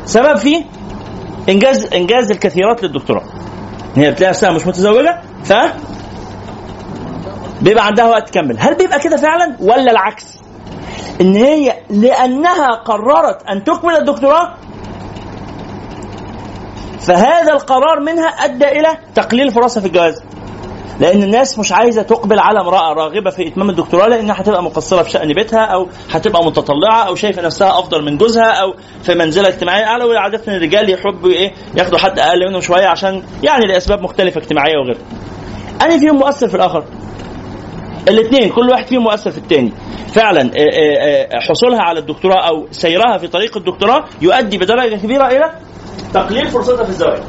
سبب في انجاز إنجاز الكثيرات للدكتوراه. هي بتلاقي نفسها مش متزوجة؟ ف؟ بيبقى عندها وقت تكمل. هل بيبقى كده فعلا ولا العكس؟ إن هي لأنها قررت أن تكمل الدكتوراه فهذا القرار منها أدى إلى تقليل فرصها في الجواز. لأن الناس مش عايزة تقبل على امرأة راغبة في إتمام الدكتوراه لانها هتبقى مقصرة في شأن بيتها أو هتبقى متطلعة أو شايفة نفسها أفضل من جوزها أو في منزلة اجتماعية اعلى وعاده الرجال يحبوا إيه ياخدوا حد أقل منهم شوية عشان يعني لأسباب مختلفة اجتماعية وغيرها. انهي فيهم مؤثر في الآخر؟ الاثنين كل واحد فيهم مؤثر في الثاني فعلا آه، آه، آه، حصولها على الدكتوراه أو سيرها في طريق الدكتوراه يؤدي بدرجة كبيرة إلى تقليل فرصتها في الزواج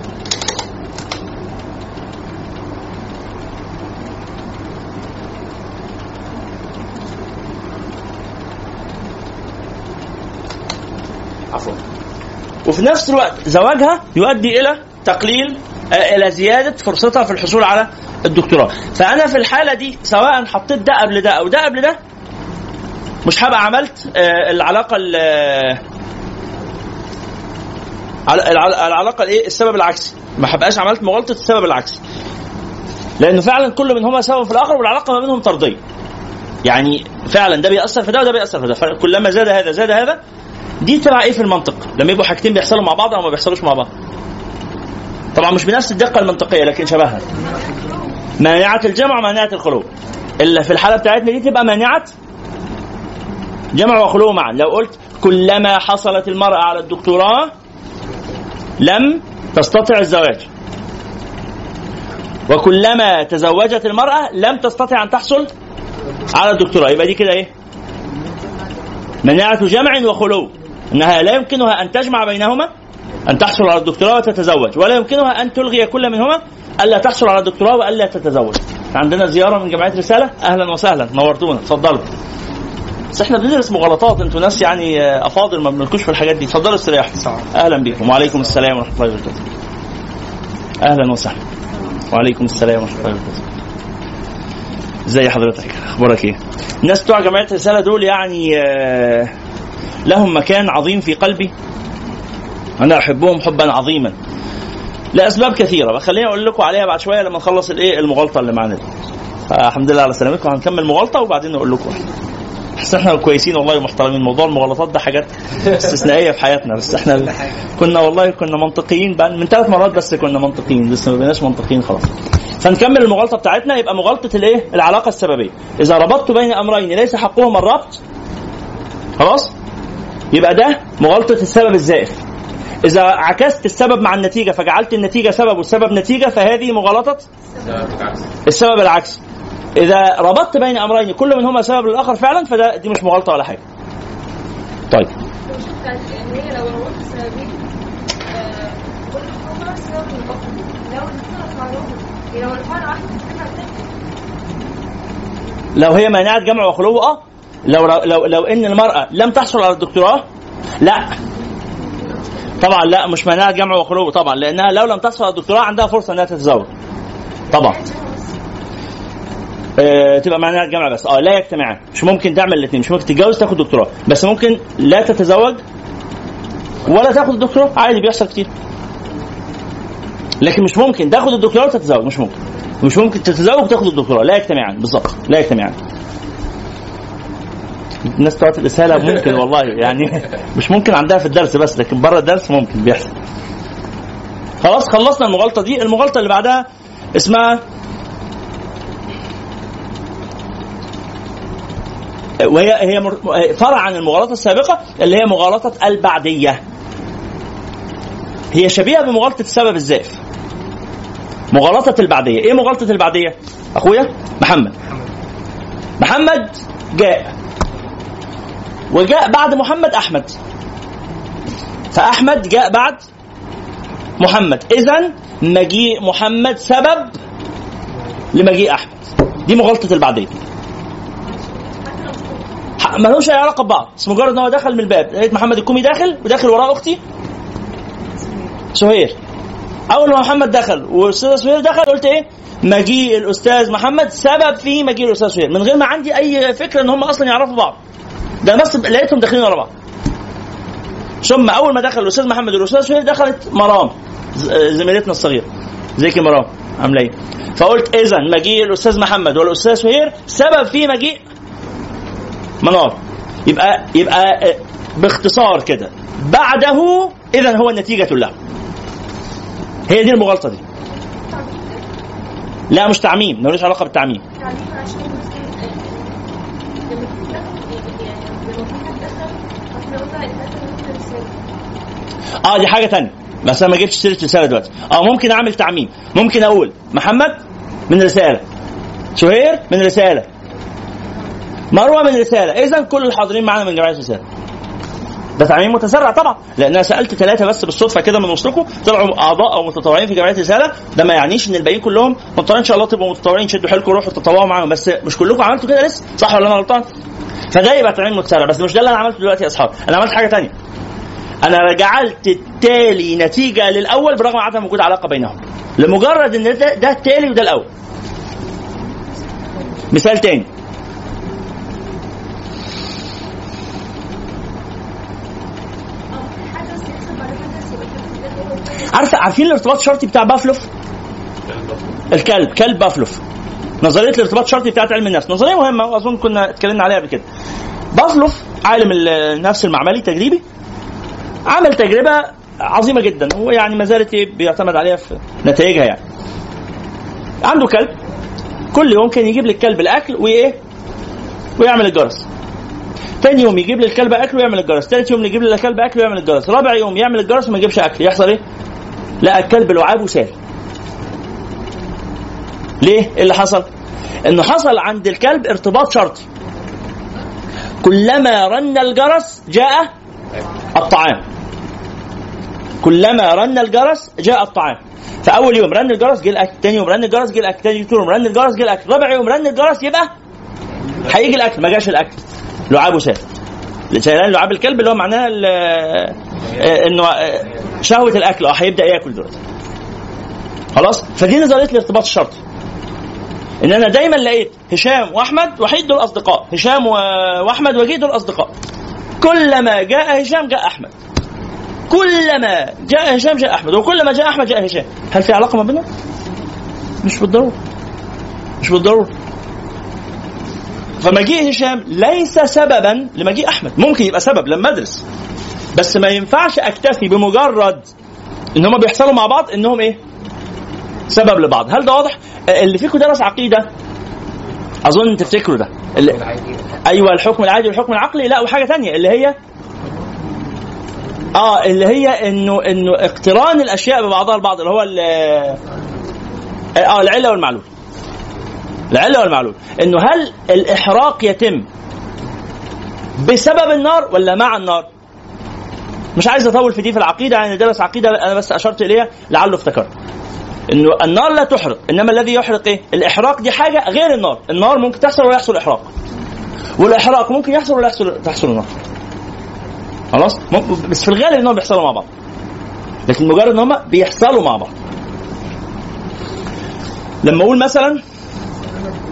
وفي نفس الوقت زواجها يؤدي إلى تقليل آه، إلى زيادة فرصتها في الحصول على الدكتوراه. فأنا في الحالة دي سواء حطيت ده قبل ده أو ده قبل ده مش هبقى عملت آه، العلاقة ال- آه، العلاقة الإيه؟ السبب العكسي. ما هبقاش عملت مغالطة السبب العكسي. لأنه فعلا كل منهما سبب في الآخر والعلاقة ما بينهم طردية. يعني فعلا ده بيأثر في ده وده بيأثر في ده. فكلما زاد هذا زاد هذا دي تبع إيه في المنطق؟ لما يبقوا حاجتين بيحصلوا مع بعض أو ما بيحصلوش مع بعض. طبعا مش بنفس الدقة المنطقية لكن شبهها. مانعة الجمع ومانعه الخلو. إلا في الحالة بتاعتنا دي تبقى مانعة جمع وخلو معا. لو قلت كلما حصلت المرأة على الدكتوراه لم تستطع الزواج. وكلما تزوجت المرأة لم تستطع أن تحصل على الدكتوراه. يبقى دي كده إيه؟ مناعة جمع وخلو. أنها لا يمكنها أن تجمع بينهما أن تحصل على الدكتوراه وتتزوج ولا يمكنها أن تلغي كل منهما ألا تحصل على الدكتوراه وألا تتزوج. عندنا زيارة من جمعية رسالة. أهلا وسهلا نورتونا اتفضلوا. بس إحنا بندرس مغالطات أنتوا ناس يعني آه، أفاضل ما بنلكوش في الحاجات دي. اتفضلوا استريحوا أهلا بكم. وعليكم السلام ورحمة الله وبركاته. أهلا وسهلا. وعليكم السلام ورحمة الله وبركاته. ازي حضرتك. أخبارك إيه؟ الناس بتوع جمعية الرسالة دول يعني آه، لهم مكان عظيم في قلبي. أنا أحبهم حبا عظيما. لأسباب كثيرة خليني أقول لكم عليها بعد شوية لما نخلص الإيه المغالطة اللي معانا دي. الحمد لله على سلامتكم. هنكمل مغالطة وبعدين نقول لكم. بس إحنا كويسين والله ومحترمين. موضوع المغالطات ده حاجات استثنائية في حياتنا. بس إحنا كنا والله كنا منطقيين بقى. من ثلاث مرات بس كنا منطقيين. بس ما بقيناش منطقيين خلاص. فنكمل المغالطة بتاعتنا. يبقى مغالطة الايه؟ العلاقة السببية. إذا ربطت بين أمرين ليس حقهما الربط. خلاص؟ يبقى ده مغالطة السبب الزائف إذا عكست السبب مع النتيجة فجعلت النتيجة سبب والسبب نتيجة فهذه مغالطة السبب العكسي إذا ربطت بين أمرين كل منهما سبب للآخر فعلا فده دي مش مغالطة ولا حاجة. طيب. لو هي مانعه جمع وخلو آه لو لو لو إن المرأة لم تحصل على الدكتوراه لا. طبعا لا مش مانعه جمع وخلو طبعا لأنها لو لم تحصل على الدكتوراه عندها فرصة إنها تتزوج. طبعا. آه، تبقى معناها الجامعة بس. آه لا يجتمعان. مش ممكن تعمل الاثنين مش ممكن تتجوز تاخد دكتوراه. بس ممكن لا تتزوج ولا تاخد الدكتوراه عادي بيحصل كتير. لكن مش ممكن تاخد الدكتوراه وتتزوج مش ممكن. مش ممكن تتزوج وتاخد الدكتوراه. لا يجتمعان. بالظبط. لا يجتمعان. الناس بتوع الاسهاله ممكن والله. يعني مش ممكن عندها في الدرس بس لكن بره الدرس ممكن بيحصل. خلاص خلصنا المغالطة دي. المغالطة اللي بعدها اسمها وهي هي مر- فرع عن المغالطة السابقة اللي هي مغالطة البعدية. هي شبيهة بمغالطة السبب الزائف. مغالطة البعدية. إيه مغالطة البعدية؟ أخويا محمد. محمد جاء. وجاء بعد محمد أحمد. فأحمد جاء بعد محمد. اذا مجيء محمد سبب لمجيء أحمد. دي مغالطة البعدية. ملوش أي علاقة ببعض. بس مجرد إن هو دخل من الباب لقيت محمد الكومي داخل وداخل وراه أختي. سهير. أول ما محمد دخل والاستاذ سهير دخل قلت إيه؟ مجيء الأستاذ محمد. سبب في مجيء الأستاذ سهير. من غير ما عندي أي فكرة إن هم أصلا يعرفوا بعض. ده بس لقيتهم داخلين ورا بعض. ثم أول ما دخل الأستاذ محمد والأستاذ سهير دخلت مرام زميلتنا الصغيرة. ازيك يا مرام عاملة إيه؟ فقلت اذا مجيء الأستاذ محمد والأستاذ سهير سبب في مجيء منار يبقى يبقى آه، باختصار كده. بعده اذا هو النتيجه له. هي دي المغالطة دي. لا مش تعميم. ملوش علاقة بالتعميم. آه دي حاجة تانية. بس أنا ما جبتش سيرة رساله دلوقتي. آه ممكن أعمل تعميم. ممكن أقول محمد من رسالة. سهير من رسالة. مروة من رسالة. اذا كل الحاضرين معانا من جمعيه رساله ده تعميم متسرع طبعا. لأن أنا سألت ثلاثة بس بالصدفة كده من وسطكم. طلعوا أعضاء أو متطوعين في جمعيه رساله ده ما يعنيش إن الباقيين كلهم مضطرين إن شاء الله تبقوا متطوعين شدوا حيلكم روحوا تتطوعوا معاهم. بس مش كلكم عملتوا كده لسه؟ صح ولا أنا غلطان؟ فده يبقى تعميم متسرع. بس مش ده اللي أنا عملته دلوقتي يا أصحاب. أنا عملت حاجة ثانية أنا جعلت التالي نتيجة للأول برغم عدم وجود علاقة بينهم. لمجرد إن ده, ده التالي وده الأول. مثال تاني آه حدث يحصل بعد حدث يبقى هو عارفه عارفين الارتباط الشرطي بتاع بافلوف الكلب كلب بافلوف نظرية الارتباط الشرطي بتاعت علم النفس. نظرية مهمة واظن كنا اتكلمنا عليها قبل كده. بافلوف عالم النفس المعملي تجريبي عمل تجربة عظيمة جدا ويعني ما زالت إيه بيعتمد عليها في نتائجها يعني. عنده كلب كل يوم كان يجيب للكلب الأكل وإيه؟ ويعمل الجرس. تاني يوم يجيب للكلب أكل ويعمل الجرس. تالت يوم يجيب للكلب أكل ويعمل الجرس. رابع يوم يعمل الجرس وما يجيبش أكل. يحصل إيه؟ لقى الكلب لعابه سال ليه؟ إيه اللي حصل؟ انه حصل عند الكلب ارتباط شرطي. كلما رن الجرس جاء الطعام. كلما رن الجرس جاء الطعام. فأول يوم رن الجرس جه الأكل ثاني يوم رن الجرس جه الأكل ثاني يوم رن الجرس جه الأكل رابع يوم رن الجرس يبقى هيجي الأكل ما جاش الأكل. لعابه سال سيلان لعاب الكلب اللي هو معناها آه، إنه آه، شهوة الأكل. آه هيبدأ يأكل دلوقتي. خلاص؟ فدي نظرية الارتباط الشرطي. إن أنا دايما لقيت هشام وأحمد وحيد دول أصدقاء. هشام وأحمد وجيه دول أصدقاء. كلما جاء هشام جاء أحمد. كلما جاء هشام جاء أحمد. وكلما جاء أحمد جاء هشام. هل في علاقة ما بينهم؟ مش بالضرورة. مش بالضرورة. فمجيء هشام ليس سببا لمجيء أحمد. ممكن يبقى سبب لما ادرس بس ما ينفعش أكتفي بمجرد إن هم بيحصلوا مع بعض إنهم إيه؟ سبب لبعض. هل ده واضح؟ آه، اللي فيكم درس عقيدة؟ أظن تفتكروا ده. اللي أيوه الحكم العادي والحكم العقلي. لا وحاجة تانية اللي هي آه اللي هي إنه إنه اقتران الأشياء ببعضها البعض اللي هو آه العلة والمعلول. العله والمعلول إنه هل الإحراق يتم بسبب النار ولا مع النار؟ مش عايز أطول في دي في العقيدة يعني درس عقيدة أنا بس أشرت إليها لعله افتكرت إنه النار لا تحرق إنما الذي يحرق إيه؟ الإحراق دي حاجة غير النار. النار ممكن تحصل ولا يحصل إحراق. والإحراق ممكن يحصل ولا يحصل تحصل النار. خلاص؟ بس في الغالب انهم بيحصلوا مع بعض. لكن مجرد إن هم بيحصلوا مع بعض. لما أقول مثلا مثلا عملت في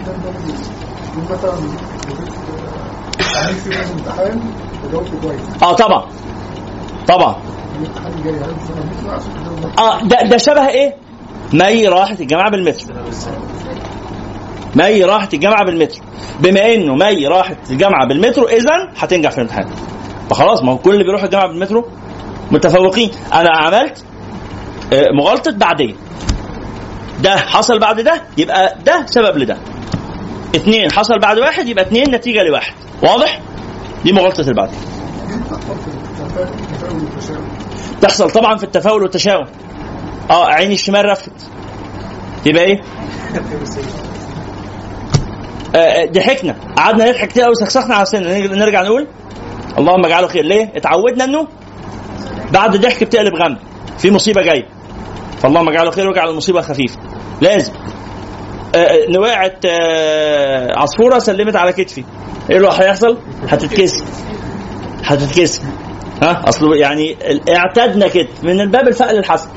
مثلا امتحان وجاوبت كويس آه طبعا. طبعا. آه ده ده شبه إيه؟ مي راحت الجامعة بالمترو مي راحت الجامعة بالمترو بما إنه مي راحت الجامعة بالمترو اذا هتنجح في الامتحان. فخلاص ما هو كل اللي بيروح الجامعة بالمترو متفوقين. أنا عملت آه، مغالطة بعديه ده حصل بعد ده يبقى ده سبب لده. اتنين حصل بعد واحد يبقى اتنين نتيجة لواحد. واضح؟ دي مغالطه البعد تحصل طبعا في التفاؤل والتشاؤم. آه عيني الشمال رفت. يبقى إيه؟ آه، آه، ضحكنا. قعدنا نضحك كتير قوي سخسخنا على سنة. نرجع- نقول اللهم اجعله خير. ليه؟ اتعودنا إنه بعد ضحك بتقلب غم. في مصيبة جاية. فاللهم اجعله خير واجعل المصيبة خفيفة. لازم. وقعت آه، عصفورة سلمت على كتفي. إيه اللي هيحصل؟ هتتكسر. هتتكسر. ها؟ أصل يعني اعتدنا كده. من الباب الفقل الحسن.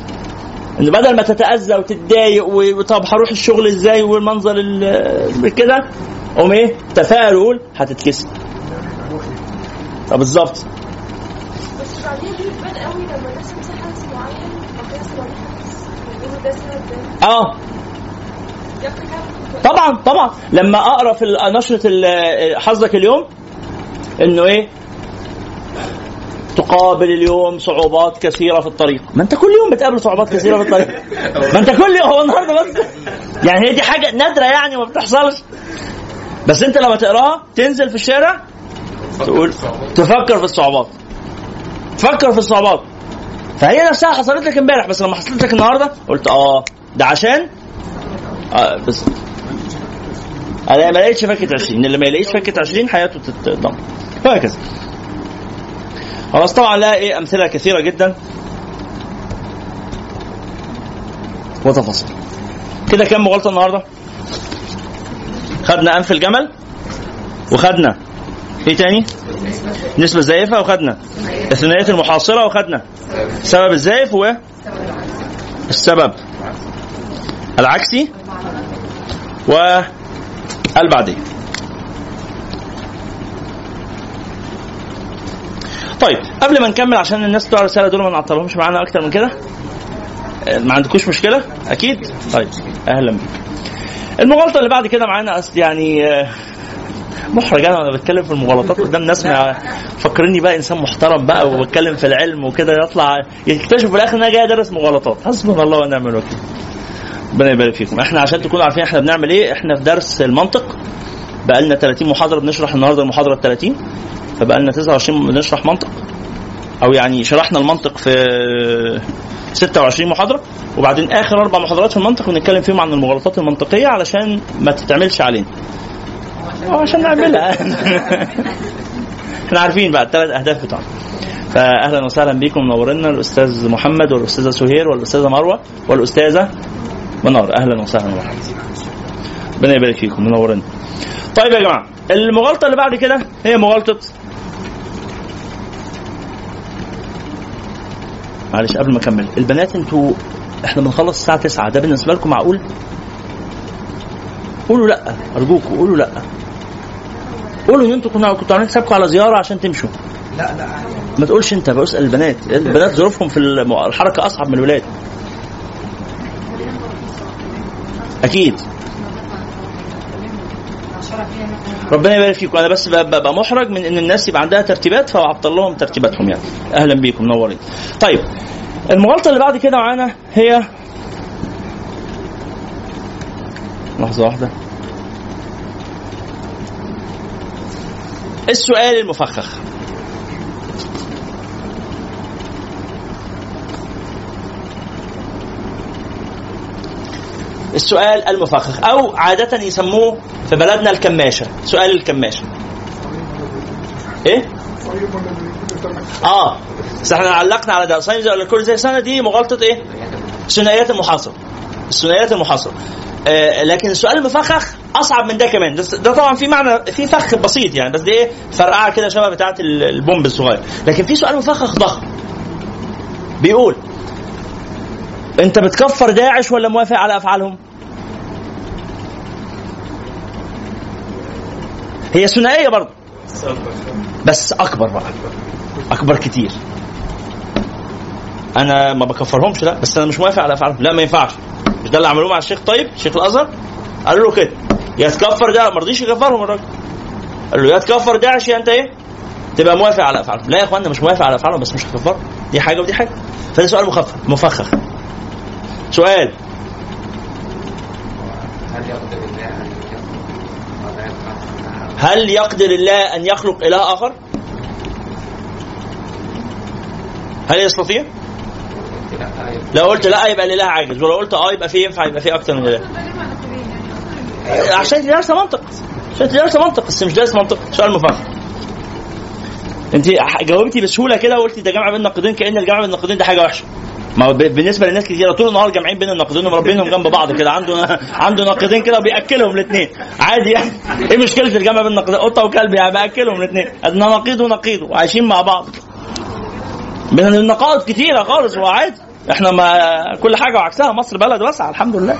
إن بدل ما تتأذى وتتضايق وطب هروح الشغل إزاي والمنظر ال- كده؟ قوم إيه؟ تفاءل وقول هتتكسر. طب بالظبط. آه. طبعا طبعا. لما أقرأ في نشرة حظك اليوم إنه إيه؟ تقابل اليوم صعوبات كثيرة في الطريق. ما أنت كل يوم بتقابل صعوبات كثيرة في الطريق. ما أنت كل يوم هو النهارده بس. يعني هي دي حاجة نادرة يعني ما بتحصلش. بس أنت لما تقراها تنزل في الشارع تقول تفكر في الصعوبات. تفكر في الصعوبات. فهي نفسها حصلت لك امبارح بس لما حصلت لك النهارده قلت آه ده عشان آه بس. أنا ما لقيتش فكه 20 اللي ما يلاقيش فكه 20 حياته تتدمر وهكذا خلاص طبعا لها إيه أمثلة كثيرة جدا. وتفاصيل. كده كام مغالطة النهارده؟ خدنا أنف الجمل وخدنا إيه تاني؟ نسبة الزائفة وخدنا الثنائيات المحاصرة وخدنا سبب الزائف والسبب العكسي؟ والبعدي طيب قبل ما نكمل عشان الناس بتوع الرسالة دول ما نعطلهمش معانا أكتر من كده ما عندكوش مشكلة؟ أكيد؟ طيب أهلا بيك. المغالطة اللي بعد كده معانا أصل يعني آه، محرج أنا بتكلم في المغالطات قدام ناس ما فكرني بقى إنسان محترم بقى وبتكلم في العلم وكده يطلع يكتشفوا في الآخر إن أنا جاي أدرس مغالطات. حسبنا الله ونعم الوكيل. ربنا يبارك فيكم. إحنا عشان تكونوا عارفين إحنا بنعمل إيه إحنا في درس المنطق. بقى لنا 30 محاضرة بنشرح النهارده المحاضرة ال 30 فبقى لنا 29 بنشرح منطق. أو يعني شرحنا المنطق في 26 محاضرة. وبعدين آخر أربع محاضرات في المنطق بنتكلم فيهم عن المغالطات المنطقية علشان ما تتعملش علينا. عشان نعملها. إحنا عارفين بقى الثلاث أهداف بتوعنا. فاهلا وسهلا بكم منورنا الأستاذ محمد والأستاذة سهير والأستاذة مروة والأستاذة منار. أهلا وسهلا. ومرحبا ربنا يبارك فيكم منورنا طيب يا جماعة المغالطة اللي بعد كده هي مغالطة معلش قبل ما أكمل. البنات أنتوا إحنا بنخلص الساعة 9 ده بالنسبة لكم معقول؟ قولوا لأ أرجوكم قولوا لأ. قولوا إن أنتوا كنتوا كنتوا عاملين حسابكم على زيارة عشان تمشوا. لأ لأ. ما تقولش أنت بسال البنات. البنات ظروفهم في الحركة أصعب من الولاد. أكيد. ربنا يبارك فيكم أنا بس ببقى محرج من إن الناس يبقى عندها ترتيبات فبعطل لهم ترتيباتهم يعني. أهلا بيكم منورين طيب المغالطة اللي بعد كده معانا هي لحظة واحدة. السؤال المفخخ. السؤال المفخخ. أو عادة يسموه في بلدنا الكماشة. سؤال الكماشة. إيه؟ آه. بس إحنا علقنا على ده. صايم زي ولا كل زي سنة دي مغالطة إيه؟ ثنائيات المحاصره الثنائيات المحاصره آه لكن السؤال المفخخ أصعب من ده كمان. ده, طبعا في معنى في فخ بسيط يعني. بس دي إيه؟ فرقعة كده شبه بتاعة ال- البومب الصغير. لكن في سؤال مفخخ ضخم. بيقول انت بتكفر داعش ولا موافق على افعالهم؟ هي ثنائية برضه. بس أكبر بقى. أكبر كتير. أنا ما بكفرهمش لا بس أنا مش موافق على أفعالهم. لا ما ينفعش. مش ده اللي عملوه مع الشيخ طيب شيخ الأزهر؟ قالوا له كده. يا تكفر ده ما رضيش يكفرهم الراجل. قال له يا تكفر داعش يا أنت إيه؟ تبقى موافق على أفعالهم. لا يا اخوانا مش موافق على أفعالهم بس مش هكفرهم. دي حاجة ودي حاجة. فده سؤال مخفف مفخخ. سؤال. هل يقدر الله أن يخلق ولا يخلق هل يقدر الله أن يخلق إله آخر؟ هل يستطيع؟ لو قلت لا يبقى الإله عاجز. ولو قلت آه يبقى في ينفع يبقى في أكتر من اله عشان انت دارسه منطق. عشان انت دارسه منطق بس مش دارس منطق. سؤال مفخر انت جاوبتي بسهولة كده وقلتي ده جمع بين الناقدين كأن الجمع بين الناقدين ده حاجة وحشة. ما بالنسبة لناس كتيره طول النهار جامعين بين الناقدين ومربينهم جنب بعض كده. عنده عنده ناقدين كده بياكلهم الاثنين عادي يعني. إيه مشكلة الجمع بين الناقدين قطة وكلب يعني باكلهم الاثنين ادنا نقيض ونقيض وعايشين مع بعض. من النقائض كتيرة خالص وعادي. إحنا ما كل حاجة وعكسها. مصر بلد واسعة الحمد لله.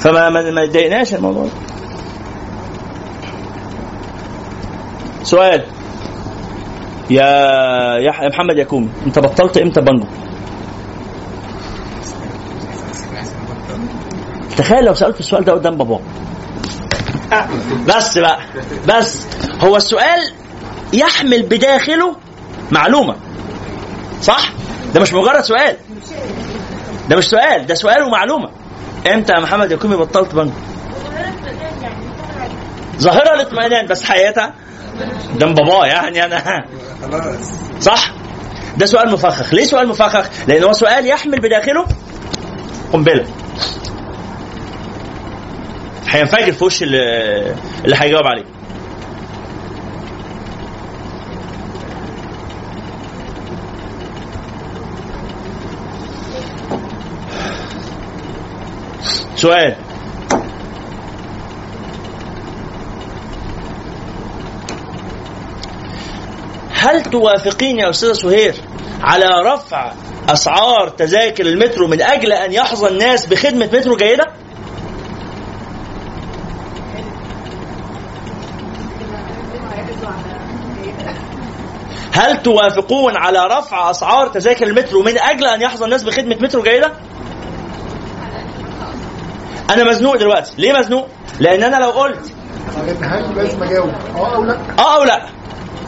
فما ما يضايقناش الموضوع ده. سؤال. يا يا يا محمد يا كومي أنت بطلت إمتى بانجو؟ تخيل لو سألت السؤال ده قدام بابا بس بقى بس هو السؤال يحمل بداخله معلومة صح؟ ده مش مجرد سؤال ده مش سؤال ده سؤال ومعلومة إمتى يا محمد يا كومي بطلت بانجو؟ ظاهرة الاطمئنان بس حياتها قدام باباه يعني أنا صح؟ ده سؤال مفخخ، ليه سؤال مفخخ؟ لأن هو سؤال يحمل بداخله قنبلة. هينفجر في وش اللي هيجاوب عليه. سؤال هل توافقين يا أستاذة سهير على رفع أسعار تذاكر المترو من أجل أن يحظى الناس بخدمة مترو جيدة؟ هل توافقون على رفع أسعار تذاكر المترو من أجل أن يحظى الناس بخدمة مترو جيدة؟ أنا مزنوق دلوقتي، ليه مزنوق؟ لأن أنا لو قلت لازم اجاوب آه أو لأ. آه أو لا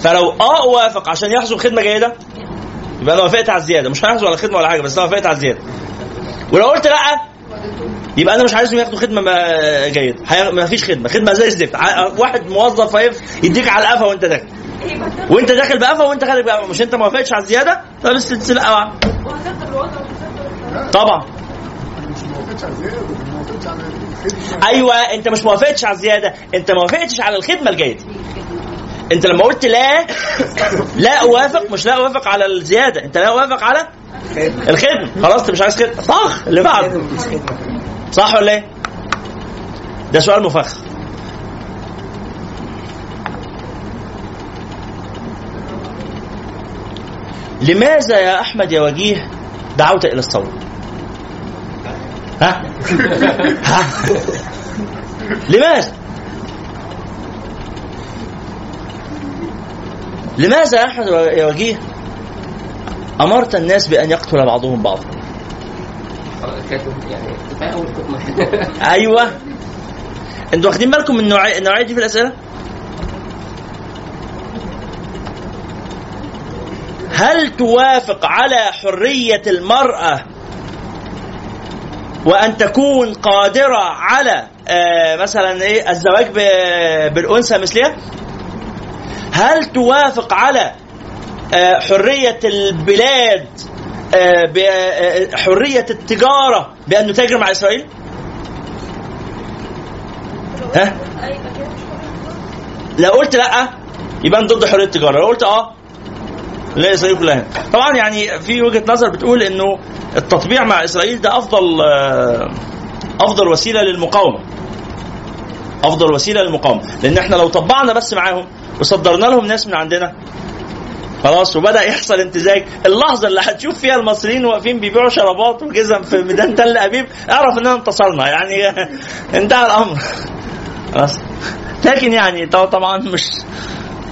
فلو آه وافق عشان يحصل خدمه جيدة يبقى أنا وافقت على الزيادة. مش هيحصل ولا خدمة ولا حاجة بس أنا وافقت على الزيادة. ولو قلت لأ يبقى أنا مش عايزهم ياخدوا خدمة جيدة. ما فيش خدمة. خدمة زي الزفت. واحد موظف هيف- يديك على القفا وانت داخل. وانت داخل بقفا وانت خارج بقفا. مش انت ما وافقتش على الزيادة؟ طب السلسله وهتفضل طبعا. أيوه انت مش ما وافقتش على الزيادة. انت ما على الخدمة الجيدة. انت لما قلت لا لا أوافق مش لا أوافق على الزيادة. انت لا أوافق على الخدمة. خلاص انت مش عايز خدمة. صح اللي بعده. صح ولا إيه؟ ده سؤال مفخ. لماذا يا أحمد يا وجيه دعوت إلى الثوره ها؟ ها؟ لماذا؟ لماذا يا أحمد يا وجيه أمرت الناس بأن يقتل بعضهم بعضا؟ أيوه. أنتوا واخدين بالكم من النوعيه دي في الأسئلة؟ هل توافق على حرية المرأة وأن تكون قادرة على آه مثلا إيه الزواج ب- بالأنثى مثلها؟ هل توافق على آه حرية البلاد آه ب- حرية التجارة بأن نتاجر مع إسرائيل؟ ها؟ فاهمة. لو قلت لأ يبقى أنت ضد حرية التجارة. لو قلت آه لا اسرائيل هنا. طبعا يعني في وجهة نظر بتقول إنه التطبيع مع إسرائيل ده أفضل آه، أفضل وسيلة للمقاومة. أفضل وسيلة للمقاومة. لأن إحنا لو طبعنا بس معاهم وصدرنا لهم ناس من عندنا خلاص وبدأ يحصل امتزاج اللحظة اللي هتشوف فيها المصريين واقفين بيبيعوا شرابات وجزم في ميدان تل أبيب اعرف اننا انتصرنا. يعني انتهى الأمر. خلاص. لكن يعني طبعا مش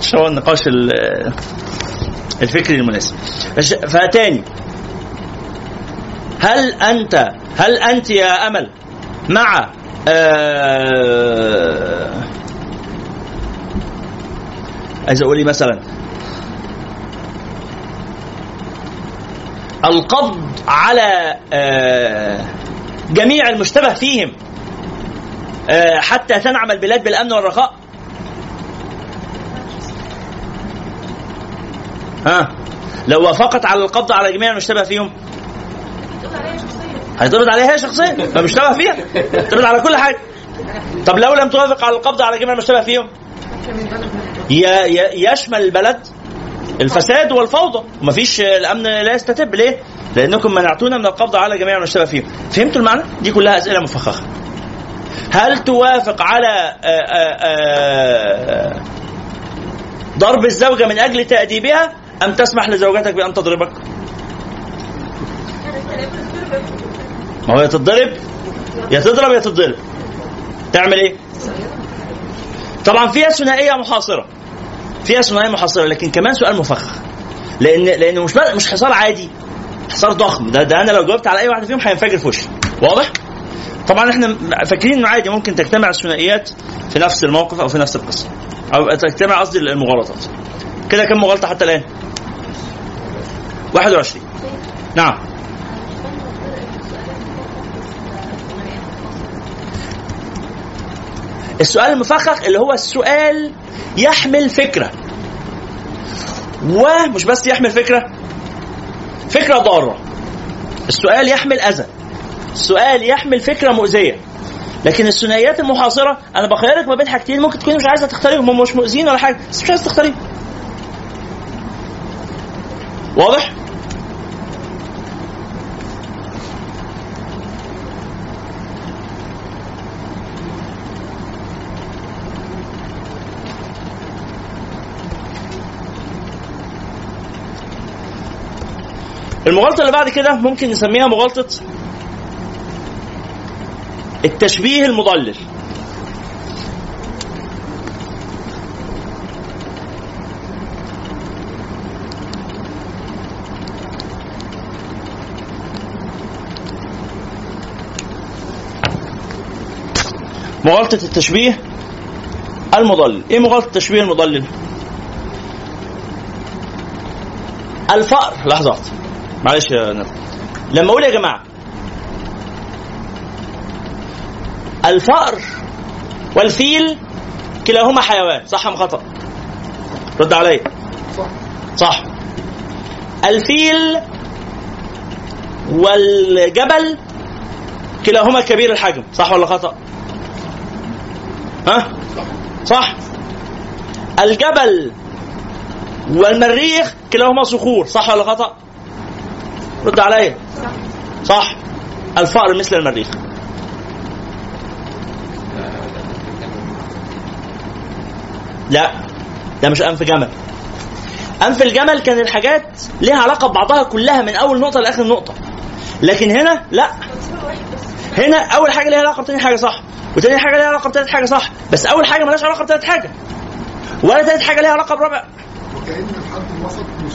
مش هو النقاش ال- الفكري المناسب فتاني هل أنت هل أنت يا أمل مع آه عايز أقول مثلا القبض على آه جميع المشتبه فيهم آه، حتى تنعم البلاد بالأمن والرخاء؟ ها؟ لو وافقت على القبض على جميع المشتبه فيهم. بتقول عليها هي شخصيا؟ فمشتبه فيها. يتقبض على كل حاجة. طب لو لم توافق على القبض على جميع المشتبه فيهم. يشمل البلد الفساد والفوضى. ومفيش الأمن لا يستتب. ليه؟ لأنكم منعتونا من القبض على جميع المشتبه فيهم. فهمتوا المعنى؟ دي كلها أسئلة مفخخة. هل توافق على آه، آه، آه، ضرب الزوجة من أجل تأديبها؟ ام تسمح لزوجتك بأن تضربك؟ ما هو يا تتضرب يا تضرب يا تتضرب تعمل إيه؟ طبعا فيها ثنائية محاصرة. فيها ثنائية محاصرة لكن كمان سؤال مفخخ لأن لأنه مش مش حصار عادي. حصار ضخم. ده, ده أنا لو جاوبت على أي واحدة فيهم هينفجر في وشي. واضح؟ طبعا إحنا فاكرين إنه عادي. ممكن تجتمع الثنائيات في نفس الموقف أو في نفس القصة. أو تجتمع قصدي المغالطات. كده كم مغالطة حتى الآن؟ 21 نعم. السؤال المفخخ اللي هو السؤال يحمل فكرة. ومش بس يحمل فكرة فكرة ضارة. السؤال يحمل أذى. السؤال يحمل فكرة مؤذية. لكن الثنائيات المحاصرة أنا بخيرك ما بين حاجتين ممكن تكوني مش عايزة تختاريهم هم مش مؤذيين ولا حاجة بس مش عايزة تختاريهم. واضح؟ المغالطة اللي بعد كده ممكن نسميها مغالطة التشبيه المضلل. مغالطة التشبيه المضلل. إيه مغالطة التشبيه المضلل؟ الفأر. لحظة. واحدة. معلش يا ناس لما أقول يا جماعة الفأر والفيل كلاهما حيوان صح أم خطأ؟ رد عليا صح صح الفيل والجبل كلاهما كبير الحجم صح ولا خطأ؟ ها؟ صح الجبل والمريخ كلاهما صخور صح ولا خطأ؟ رد عليا صح. الفأر مثل المريخ. لا. ده مش أنف جمل. أنف الجمل كان الحاجات ليها علاقة ببعضها كلها من أول نقطة لآخر نقطة. لكن هنا لا. هنا أول حاجة ليها علاقة بتاني حاجة صح. وتاني حاجة ليها علاقة بتالت حاجة صح. بس أول حاجة مالهاش علاقة بتالت حاجة. ولا تالت حاجة ليها علاقة برابع وكأن الحد الوسط مش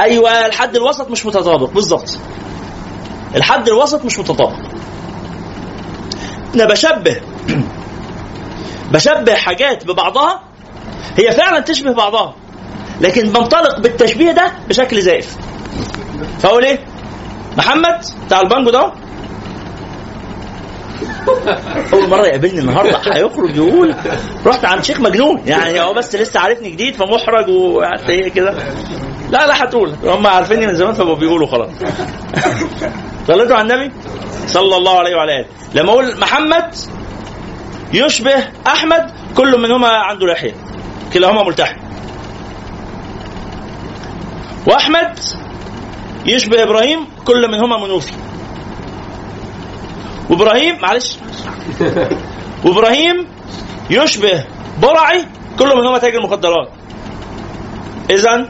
أيوه الحد الوسط مش متطابق. بالظبط. الحد الوسط مش متطابق. أنا بشبه بشبه حاجات ببعضها هي فعلا تشبه بعضها لكن بنطلق بالتشبيه ده بشكل زائف. فأقول إيه؟ محمد بتاع البانجو ده. أول مرة يقابلني النهارده هيخرج يقول رحت عند شيخ مجنون. يعني هو بس لسه عارفني جديد فمحرج وحتى إيه كده. لا لا هتقول. هم عارفيني من زمان فبقوا بيقولوا خلاص. صليتوا على النبي صلى الله عليه وعلى آله. لما أقول محمد يشبه أحمد كل منهما عنده لحية. كلاهما ملتحم. وأحمد يشبه إبراهيم كل منهما منوفي. وإبراهيم معلش. وإبراهيم يشبه برعي كل منهما تاجر مخدرات اذا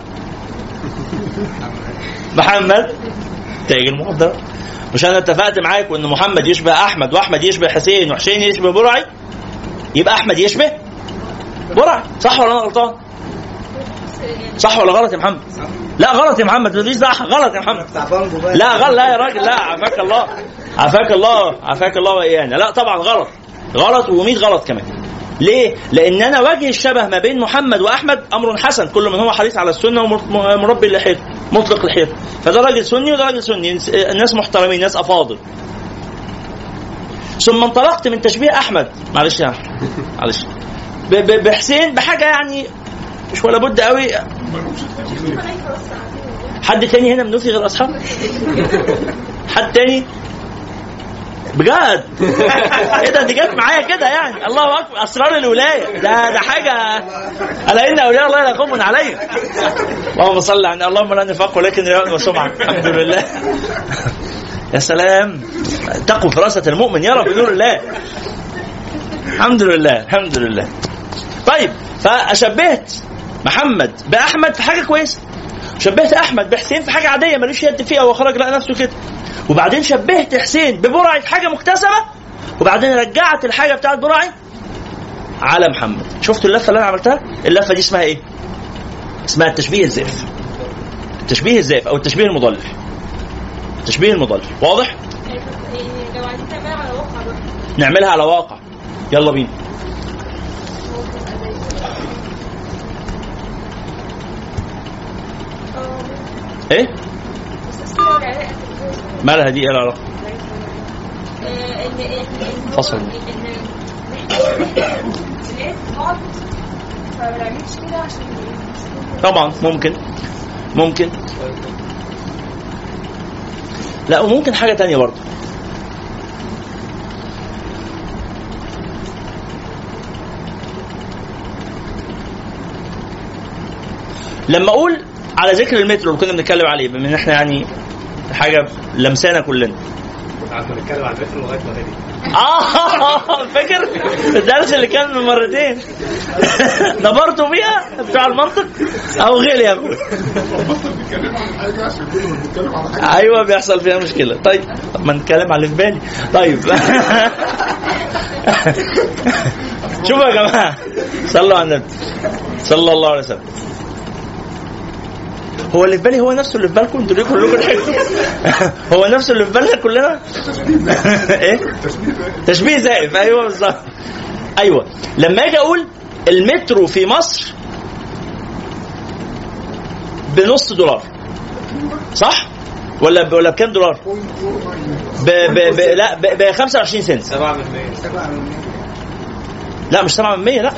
محمد. تاجر مخدرات مش أنا اتفقت معاك ان محمد يشبه أحمد وأحمد يشبه حسين وحسين يشبه برعي يبقى أحمد يشبه برعي. صح ولا أنا غلطان؟ صح ولا غلط يا محمد؟ لا غلط يا محمد مفيش صح. غلط يا محمد. لا غلط. لا يا راجل لا عافاك الله. عافاك الله. عافاك الله وإيانا. لا طبعا غلط. غلط و100 غلط كمان. ليه؟ لأن أنا وجه الشبه ما بين محمد وأحمد أمر حسن كل من هو حريص على السنة ومربي لحيته مطلق لحيته فده راجل سني وده راجل سني ناس محترمين ناس أفاضل. ثم انطلقت من تشبيه أحمد. معلش يا أحمد معلش. بحسين بحاجة يعني مش ولا بد قوي حد تاني هنا منوفي غير أصحاب؟ حد تاني؟ بجد؟ إيه ده دي جت معايا كده يعني. الله أكبر أسرار الولاية. ده ده حاجة. ألا إن أولياء الله لا خوف عليهم. اللهم صل على اللهم لا نفاق ولكن رياء وسمعه الحمد لله. يا سلام. تقوى فراسه المؤمن يرى بنور الله. الحمد لله الحمد لله. طيب فشبهت محمد بأحمد في حاجة كويسة. شبهت أحمد بحسين في حاجة عادية ملوش يد فيها وخرج لقى نفسه كده. وبعدين شبهت حسين ببرعي حاجة مكتسبة وبعدين رجعت الحاجة بتاعت برعي على محمد. شفتوا اللفة اللي أنا عملتها؟ اللفة دي اسمها إيه؟ اسمها التشبيه الزائف التشبيه الزائف أو التشبيه المضلل. التشبيه المضلل. واضح؟ نعملها على واقع. يلا بينا. إيه؟ مالها دي إيه العلاقه فصل. طبعا ممكن. ممكن. لأ وممكن حاجة تانية برضه. لما أقول على ذكر المترو اللي كنا بنتكلم عليه بما إن إحنا يعني حاجة لمسانا كلنا. قعدنا نتكلم عن المترو لغاية ما آه فاكر؟ الدرس اللي كان من مرتين. نبرتوا بيها بتوع المنطق. أو غير يا حاجة أيوه بيحصل فيها مشكلة. طيب طب ما نتكلم على اللي في بالي. طيب. شوفوا يا جماعة. صلوا على النبي. صلى الله عليه وسلم. هو اللي في بالي هو نفسه اللي في بالكم أنتوا ليه كلكم هو نفسه اللي في بالنا كلنا؟ إيه؟ تشبيه زائف. أيوه بالظبط. أيوه. لما أجي أقول المترو في مصر بنص دولار. صح؟ ولا ولا بكام دولار؟ ب ب ب لا ب ب 25 سنت. 7% لا مش 7 من 100 لا 7%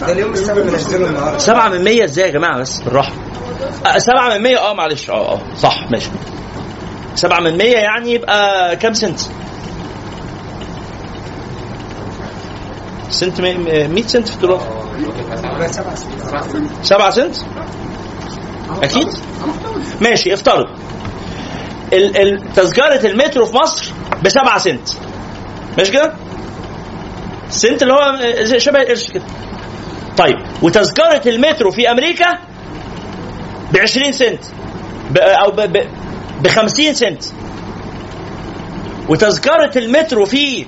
ده اليوم السبت بنزله النهارده. 7 من 100 إزاي يا جماعة؟ بس بالراحة. 7 من 100 آه معلش. آه آه صح ماشي. 7 من 100 يعني يبقى كام سنت؟ سنت مي- مي- 100 سنت في الدولار. آه 7 7 سنت؟ أكيد. ماشي افترض. تذكرة المترو في مصر ب 7 سنت. ماشي كده؟ سنت اللي هو زي شبه القرش كده. طيب وتذكرة المترو في أمريكا ب 20 سنت ب- أو ب ب- ب 50 سنت. وتذكرة المترو في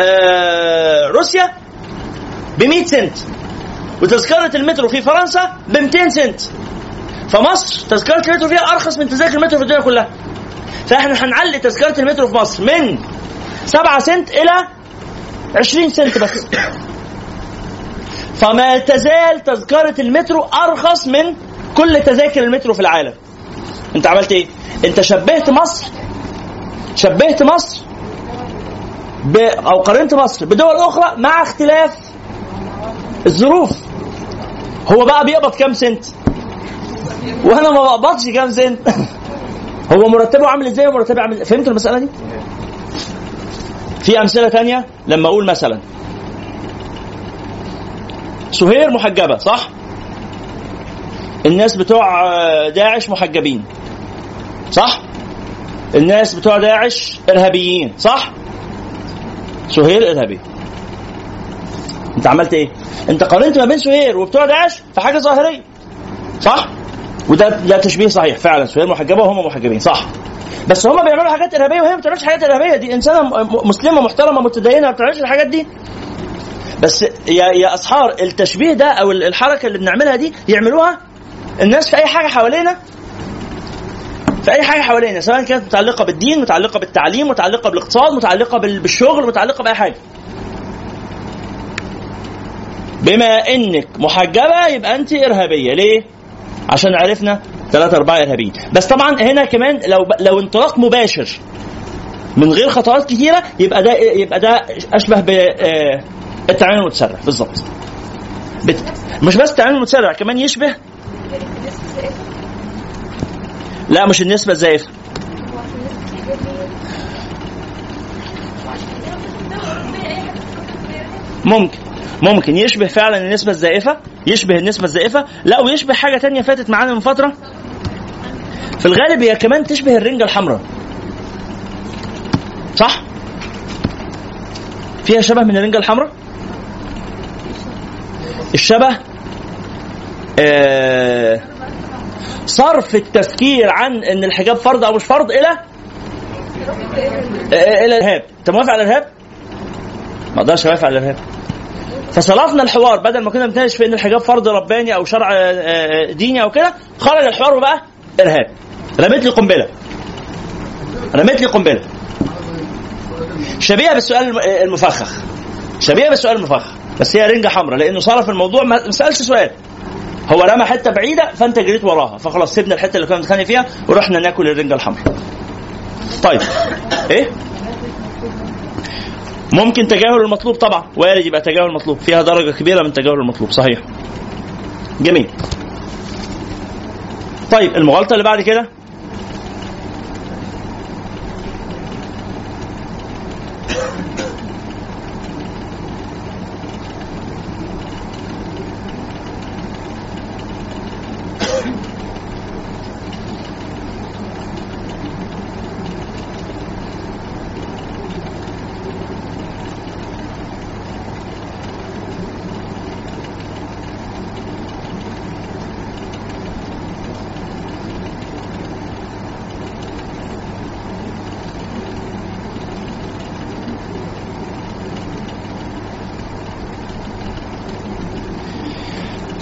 آه روسيا ب 100 سنت. وتذكرة المترو في فرنسا ب 200 سنت. فمصر تذكرة المترو فيها أرخص من تذاكر المترو في الدنيا كلها. فإحنا هنعلي تذكرة المترو في مصر من 7 سنت إلى 20 سنت بس. فما تزال تذكرة المترو أرخص من كل تذاكر المترو في العالم. أنت عملت إيه؟ أنت شبهت مصر شبهت مصر ب... أو قارنت مصر بدول أخرى مع اختلاف الظروف. هو بقى بيقبض كام سنت؟ وأنا ما بقبضش كام سنت. هو مرتبه عامل إزاي ومرتبي عامل فهمت المسألة دي؟ في أمثلة تانية؟ لما أقول مثلا. سهير محجبة صح؟ الناس بتوع داعش محجبين صح؟ الناس بتوع داعش إرهابيين صح؟ سهير إرهابي. أنت عملت إيه؟ أنت قارنت ما بين سهير وبتوع داعش في حاجة ظاهرية صح؟ وده ده تشبيه صحيح فعلا. سهير محجبه وهم محجبين. صح. بس هم بيعملوا حاجات إرهابية وهي ما بتعملش حاجات إرهابية. دي إنسانة مسلمة محترمة متدينه ما بتعملش الحاجات دي. بس يا يا أسحار التشبيه ده أو الحركة اللي بنعملها دي يعملوها الناس في أي حاجة حوالينا؟ في أي حاجة حوالينا سواء كانت متعلقة بالدين متعلقة بالتعليم متعلقة بالاقتصاد متعلقة بال- بالشغل متعلقة بأي حاجة. بما إنك محجبة يبقى أنت إرهابية. ليه؟ عشان عرفنا ثلاثة أربعة إرهابيين بس طبعا هنا كمان لو لو انطلاق مباشر من غير خطوات كتيرة يبقى ده يبقى ده أشبه ب آه، التعامل المتسرع. بالظبط. مش بس التعامل المتسرع كمان يشبه لا مش النسبة الزائفة. ممكن. ممكن يشبه فعلا النسبة الزائفة. يشبه النسبة الزائفة لا ويشبه حاجة تانية فاتت معانا من فترة في الغالب هي كمان تشبه الرنجة الحمراء صح؟ فيها شبه من الرنجة الحمراء؟ الشبه آه صرف التفكير عن إن الحجاب فرض أو مش فرض إلى آه إلى الإرهاب أنت موافق على الإرهاب؟ ما أقدرش أوافق على الإرهاب فصرفنا الحوار. بدل ما كنا بنتناقش في إن الحجاب فرض رباني أو شرع آه، آه، ديني أو كده خرج الحوار وبقى إرهاب. رميت لي قنبلة. رميت لي قنبلة. شبيهة بالسؤال آه، المفخخ. شبيهة بالسؤال المفخخ. بس هي رنجة حمراء لأنه صرف الموضوع ما سألش سؤال. هو رمى حتة بعيدة فأنت جريت وراها. فخلاص سيبنا الحتة اللي كنا بنتخانق فيها ورحنا ناكل الرنجة الحمراء. طيب. إيه؟ ممكن تجاهل المطلوب طبعا. وارد يبقى تجاهل المطلوب. فيها درجة كبيرة من تجاهل المطلوب. صحيح. جميل. طيب المغالطة اللي بعد كده؟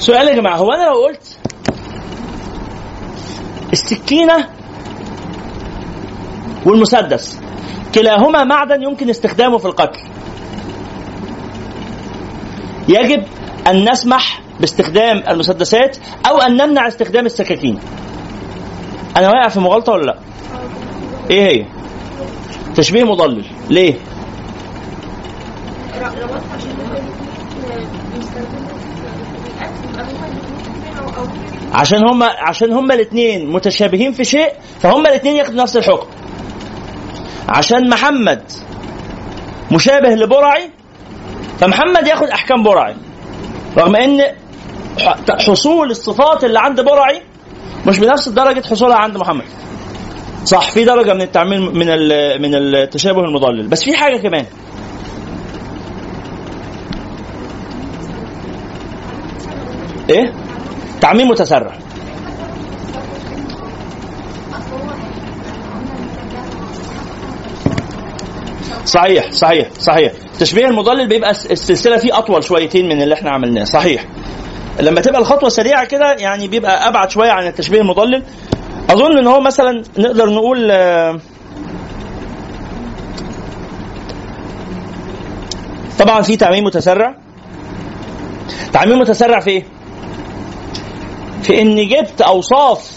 سؤال يا جماعة هو أنا لو قلت السكينة والمسدس كلاهما معدن يمكن استخدامه في القتل يجب أن نسمح باستخدام المسدسات أو أن نمنع استخدام السكاكين. أنا واقع في مغالطة ولا لأ؟ إيه هي؟ تشبيه مضلل ليه ربطت عشان هما الاثنين بيستخدموا في الأكل يبقى هما الاثنين أو أو عشان هما عشان هما الاثنين متشابهين في شيء فهما الاثنين ياخدوا نفس الحكم. عشان محمد مشابه لبرعي فمحمد ياخد أحكام برعي. رغم إن حصول الصفات اللي عند برعي مش بنفس درجة حصولها عند محمد. صح في درجة من التعميم من من التشابه المضلل. بس في حاجة كمان. إيه؟ تعميم متسرع. صحيح صحيح صحيح. التشبيه المضلل بيبقى الس- السلسلة فيه أطول شويتين من اللي إحنا عملناه. صحيح. لما تبقى الخطوة سريعة كده يعني بيبقى أبعد شوية عن التشبيه المضلل. أظن إن هو مثلا نقدر نقول آه، طبعا في تعميم متسرع. تعميم متسرع في إيه؟ في اني جبت أوصاف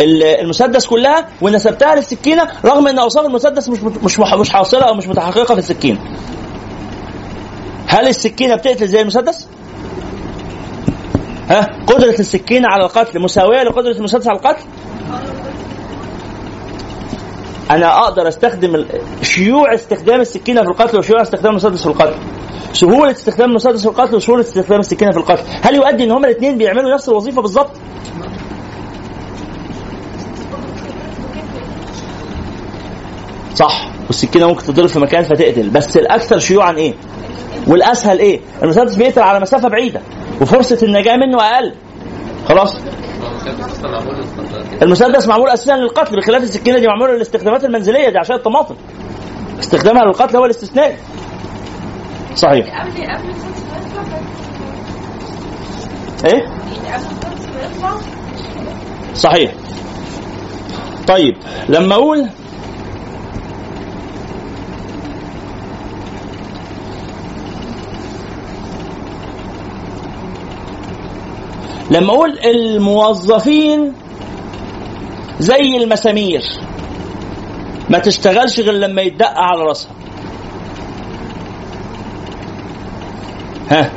ال- المسدس كلها ونسبتها للسكينة رغم إن أوصاف المسدس مش مش مش حاصلة أو مش متحققة في السكينه. هل السكينة بتقتل زي المسدس؟ ها قدرة السكينة على القتل مساويه لقدرة المسدس على القتل؟ أنا أقدر أستخدم شيوع استخدام السكينة في القتل وشيوع استخدام المسدس في القتل. سهولة استخدام المسدس في القتل وسهولة استخدام السكينة في القتل، هل يؤدي إن هما الاثنين بيعملوا نفس الوظيفة بالظبط؟ صح. والسكينة ممكن تضرب في مكان فتقتل. بس الأكثر شيوعا إيه؟ والأسهل إيه؟ المسدس بيقتل على مسافة بعيدة وفرصة النجاة منه أقل. خلاص؟ المسدس معمول أساسا للقتل بخلاف السكينة دي معموله للاستخدامات المنزلية دي عشان الطماطم. استخدامها للقتل هو الاستثناء. صحيح. إيه؟ صحيح. طيب لما أقول لما أقول الموظفين زي المسامير ما تشتغلش غير لما يتدق على راسها. ها.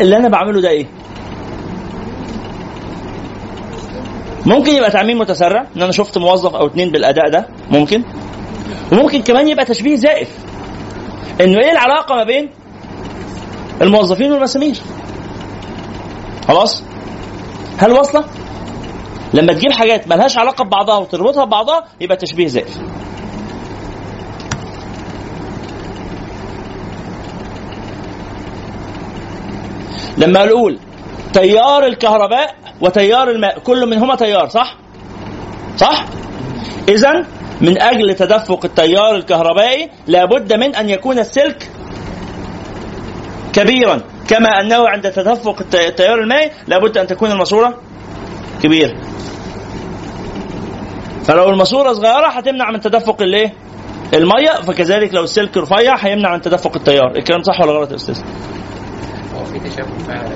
اللي أنا بعمله ده إيه؟ ممكن يبقى تعميم متسرع إن أنا شفت موظف أو اتنين بالأداء ده ممكن. وممكن كمان يبقى تشبيه زائف إنه إيه العلاقة ما بين الموظفين والمسامير؟ خلاص؟ هل واصلة؟ لما تجيب حاجات ملهاش علاقة ببعضها وتربطها ببعضها يبقى تشبيه زائف لما نقول تيار الكهرباء وتيار الماء كل منهما تيار صح؟ صح؟ إذا من أجل تدفق التيار الكهربائي لابد من أن يكون السلك كبيرا. كما أنه عند تدفق الت- التيار المائي لابد أن تكون الماسورة كبيرة. فلو الماسورة صغيرة هتمنع من تدفق الايه المية فكذلك لو السلك رفيع هيمنع من تدفق التيار. الكلام صح ولا غلط يا أستاذ؟ هو في تشابه فعلا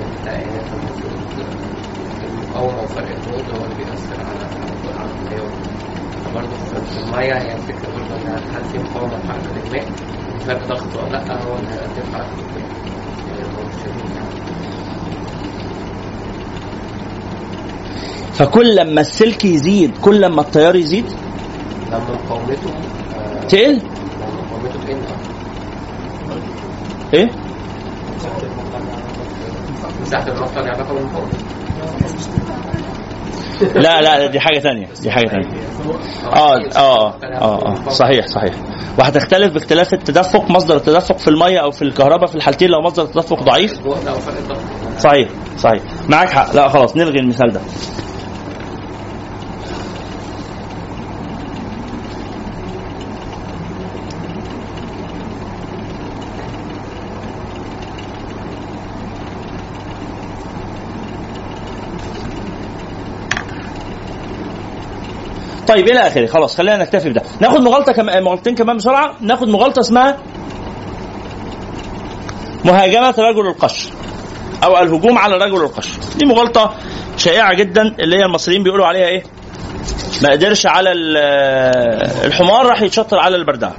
المقاومة وفرق هو اللي بيأثر على المية هي الفكرة برضه إنها هل في لحركة الماء؟ ولا لأ؟ هو اللي يعني يعني. فكل لما السلك يزيد كل لما التيار يزيد. لما مقاومته آه، تقل لما مقاومته تقل إيه؟ مساحة الرفع لها علاقة بالمقاومة. لا لا دي حاجة ثانية دي حاجة ثانية آه آه آه آه. صحيح صحيح. وهتختلف باختلاف التدفق مصدر التدفق في المية أو في الكهرباء في الحالتين لو مصدر التدفق ضعيف. صحيح صحيح. معاك حق. لا خلاص نلغي المثال ده. طيب إلى آخره. خلاص خلينا نكتفي بده. ناخد مغالطة كم... مغالطتين كمان بسرعة. ناخد مغالطة اسمها مهاجمة رجل القش أو الهجوم على رجل القش. دي مغالطة شائعة جدا اللي هي المصريين بيقولوا عليها إيه؟ ما قدرش على ال- الحمار راح يتشطر على البردعه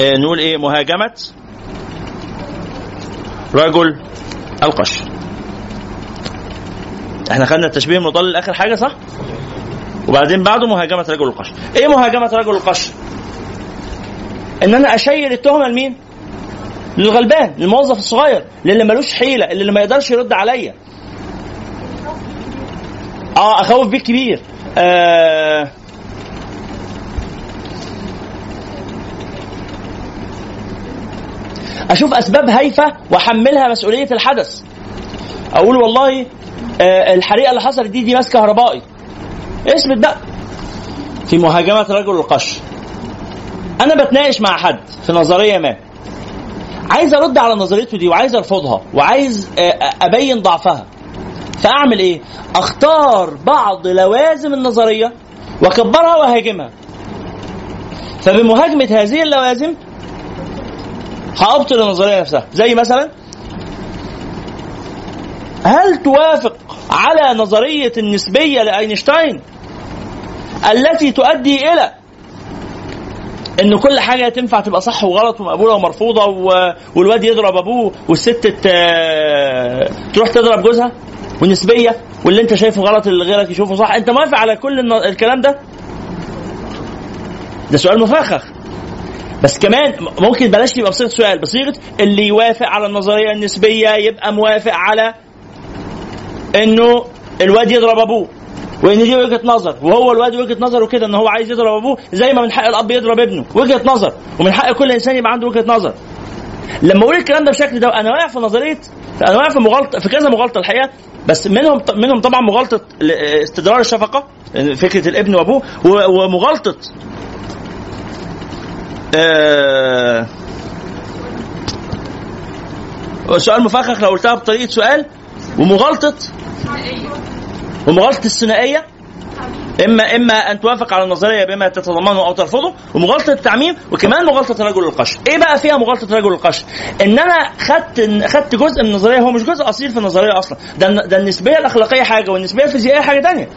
آه، نقول إيه؟ مهاجمة رجل القش. إحنا خدنا التشبيه المضل اخر حاجة صح؟ وبعدين بعده مهاجمة رجل القش. إيه مهاجمة رجل القش؟ إن أنا اشير التهمه لمين للغلبان للموظف الصغير للي ملوش حيلة اللي ما يقدرش يرد عليا. آه أخوف بيه كبير. آه أشوف أسباب هايفة وأحملها مسؤولية الحدث. أقول والله آه الحريقة اللي حصلت دي دي ماس كهربائي اثبت بقى في مهاجمه رجل القش. أنا بتناقش مع حد في نظرية ما. عايز أرد على نظريته دي وعايز أرفضها وعايز آه، آه، أبين ضعفها. فأعمل إيه؟ أختار بعض لوازم النظرية وأكبرها وأهاجمها. فبمهاجمة هذه اللوازم هأبطل النظرية نفسها. زي مثلا هل توافق على نظرية النسبية لأينشتاين؟ التي تؤدي إلى إن كل حاجة تنفع تبقى صح وغلط ومقبولة ومرفوضة. والواد يضرب أبوه والست. تروح تضرب جوزها والنسبيه واللي أنت شايفه غلط اللي غيرك يشوفه صح أنت موافق على كل. الكلام ده ده سؤال مفخخ بس كمان ممكن بلاش يبقى بصيغة سؤال بصيغة اللي يوافق على النظرية النسبية يبقى موافق على إنه الواد يضرب أبوه وإن دي وجهة نظر وهو الواد وجهة نظره كده إن هو عايز يضرب أبوه زي ما من حق الأب يضرب ابنه. وجهة نظر. ومن حق كل إنسان يبقى عنده وجهة نظر. لما أقول الكلام ده بالشكل ده أنا واقع في نظرية أنا واقع في مغالطة في كذا مغالطة الحقيقة. بس منهم منهم طبعا مغالطة استدرار الشفقة فكرة الابن وأبوه ومغالطة آه سؤال مفخخ لو قلتها بطريقة سؤال ومغالطة ومغالطه الثنائية؟ اما إما أن توافق على النظرية بما تتضمنه أو ترفضه ومغالطه التعميم وكمان مغالطة رجل القش إيه بقى فيها مغالطة رجل القش إن أنا خدت خدت جزء من النظرية هو مش جزء أصيل في النظرية أصلا. ده ده النسبية الأخلاقية حاجة والنسبية الفيزيائية حاجة تانية.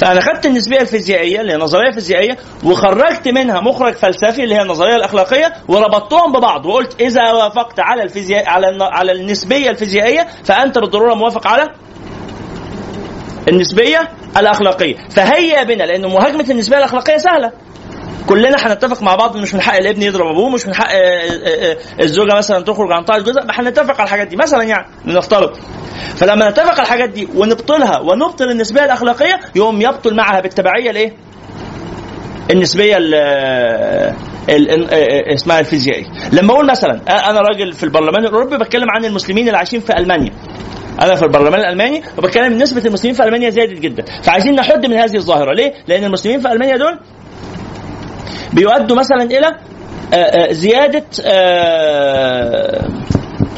فأنا خدت النسبية الفيزيائية اللي هي نظرية فيزيائية وخرجت منها مخرج فلسفي اللي هي النظرية الأخلاقية وربطتهم ببعض وقلت إذا وافقت على الفيزياء على على النسبية الفيزيائية فأنت بالضرورة موافق على النسبية الأخلاقية. فهيا بنا لأن مهاجمة النسبية الأخلاقية سهلة. كلنا هنتفق مع بعض مش من حق الابن يضرب أبوه مش من حق آه، آه، آه، الزوجة مثلا تخرج عن طاعه جوزها هنتفق على الحاجات دي. مثلا يعني نفترض فلما نتفق على الحاجات دي ونبطلها ونبطل النسبية الأخلاقية يوم يبطل معها بالتبعية الإيه؟ النسبية ال ال- ال- اسمها الفيزيائية. لما أقول مثلا أنا راجل في البرلمان الأوروبي بتكلم عن المسلمين اللي عايشين في ألمانيا. أنا في البرلمان الألماني وبتكلم نسبة المسلمين في ألمانيا زادت جدا. فعايزين نحد من هذه الظاهرة. ليه؟ لأن المسلمين في ألمانيا دول بيؤدوا مثلا إلى آه، آه، زيادة آه،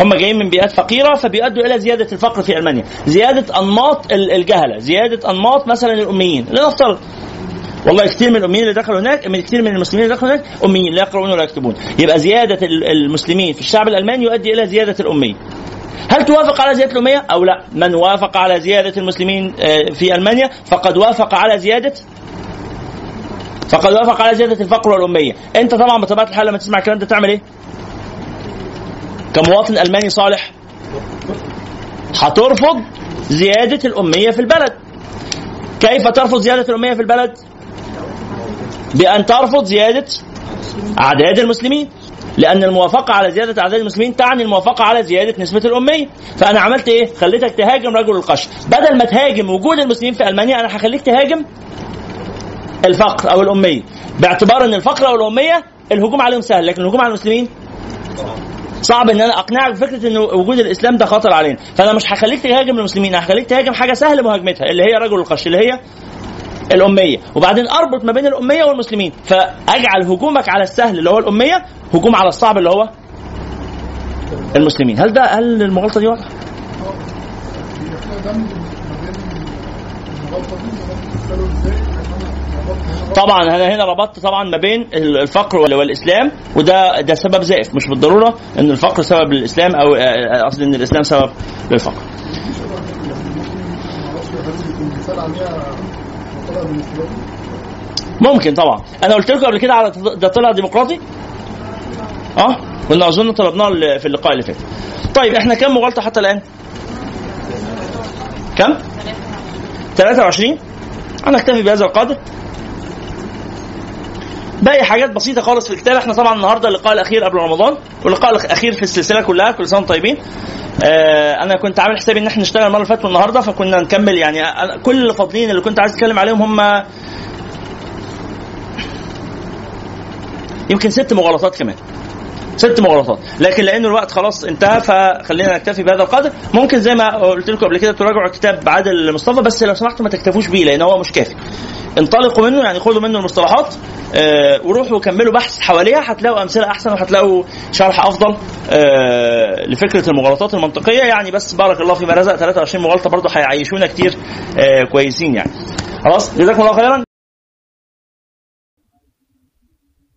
هم جايين من بيئات فقيرة فبيؤدوا إلى زيادة الفقر في ألمانيا. زيادة أنماط ال- الجهلة زيادة أنماط مثلا الأميين. لنفترض والله كثير من الأميين اللي دخلوا هناك من كثير من المسلمين اللي دخلوا هناك أميين لا يقرؤون ولا يكتبون. يبقى زيادة ال- المسلمين في الشعب الألماني يؤدي إلى زيادة الاميه هل توافق على زيادة الأمية أو لا؟ من وافق على زيادة المسلمين آه، في ألمانيا فقد وافق على زيادة فقد وافق على زيادة الفقر والأمية. أنت طبعا بطبيعه الحال لما تسمع الكلام ده تعمل إيه؟ كمواطن ألماني صالح هترفض زيادة الأمية في البلد. كيف ترفض زيادة الأمية في البلد؟ بأن ترفض زيادة أعداد المسلمين. لأن الموافقة على زيادة أعداد المسلمين تعني الموافقة على زيادة نسبة الأمية. فأنا عملت إيه؟ خليتك تهاجم رجل القش بدل ما تهاجم وجود المسلمين في ألمانيا أنا هخليك تهاجم الفقر أو الأمية. باعتبار إن الفقر أو الأمية الهجوم عليهم سهل لكن الهجوم على المسلمين صعب إن أنا أقنعك بفكرة إن وجود الإسلام ده خطر علينا. فأنا مش هخليك تهاجم المسلمين أنا هخليك تهاجم حاجة سهل مهاجمتها اللي هي رجل القش اللي هي الأمية. وبعدين أربط ما بين الأمية والمسلمين. فأجعل هجومك على السهل اللي هو الأمية هجوم على الصعب اللي هو المسلمين. هل ده هل المغالطة دي هنا طبعا أنا هنا ربطت طبعا ما بين الفقر وال- والإسلام وده ده سبب زائف مش بالضرورة إن الفقر سبب للإسلام أو آه، قصدي إن الإسلام سبب للفقر. ممكن طبعا. أنا قلت لكم قبل كده على ده طلع ديمقراطي؟ آه؟ كنا أظن طلبناه في اللقاء اللي فات. طيب إحنا كم مغالطة حتى الآن؟ كم؟ 23 أنا اكتفي بهذا القدر. باقي حاجات بسيطة خالص في الكتاب. إحنا طبعا النهارده اللقاء الأخير قبل رمضان واللقاء الأخير في السلسلة كلها. كل سنة طيبين. آه أنا كنت عامل حسابي إن إحنا نشتغل المرة اللي فاتت والنهاردة فكنا نكمل يعني. كل اللي فاضلين اللي كنت عايز أتكلم عليهم هم يمكن ست مغالطات كمان. ست مغالطات. لكن لأن الوقت خلاص انتهى فخلينا نكتفي بهذا القدر. ممكن زي ما قلت لكم قبل كده تراجعوا كتاب عادل مصطفى بس لو سمحتوا ما تكتفوش بيه لأن هو مش كافي. انطلقوا منه يعني خدوا منه المصطلحات آه وروحوا كملوا بحث حواليها هتلاقوا أمثلة أحسن وهتلاقوا شرح أفضل آه لفكرة المغالطات المنطقية. يعني بس بارك الله فيما رزق 23 مغالطة برضه هيعيشونا كتير آه كويسين يعني. خلاص؟ جزاكم الله خيرا.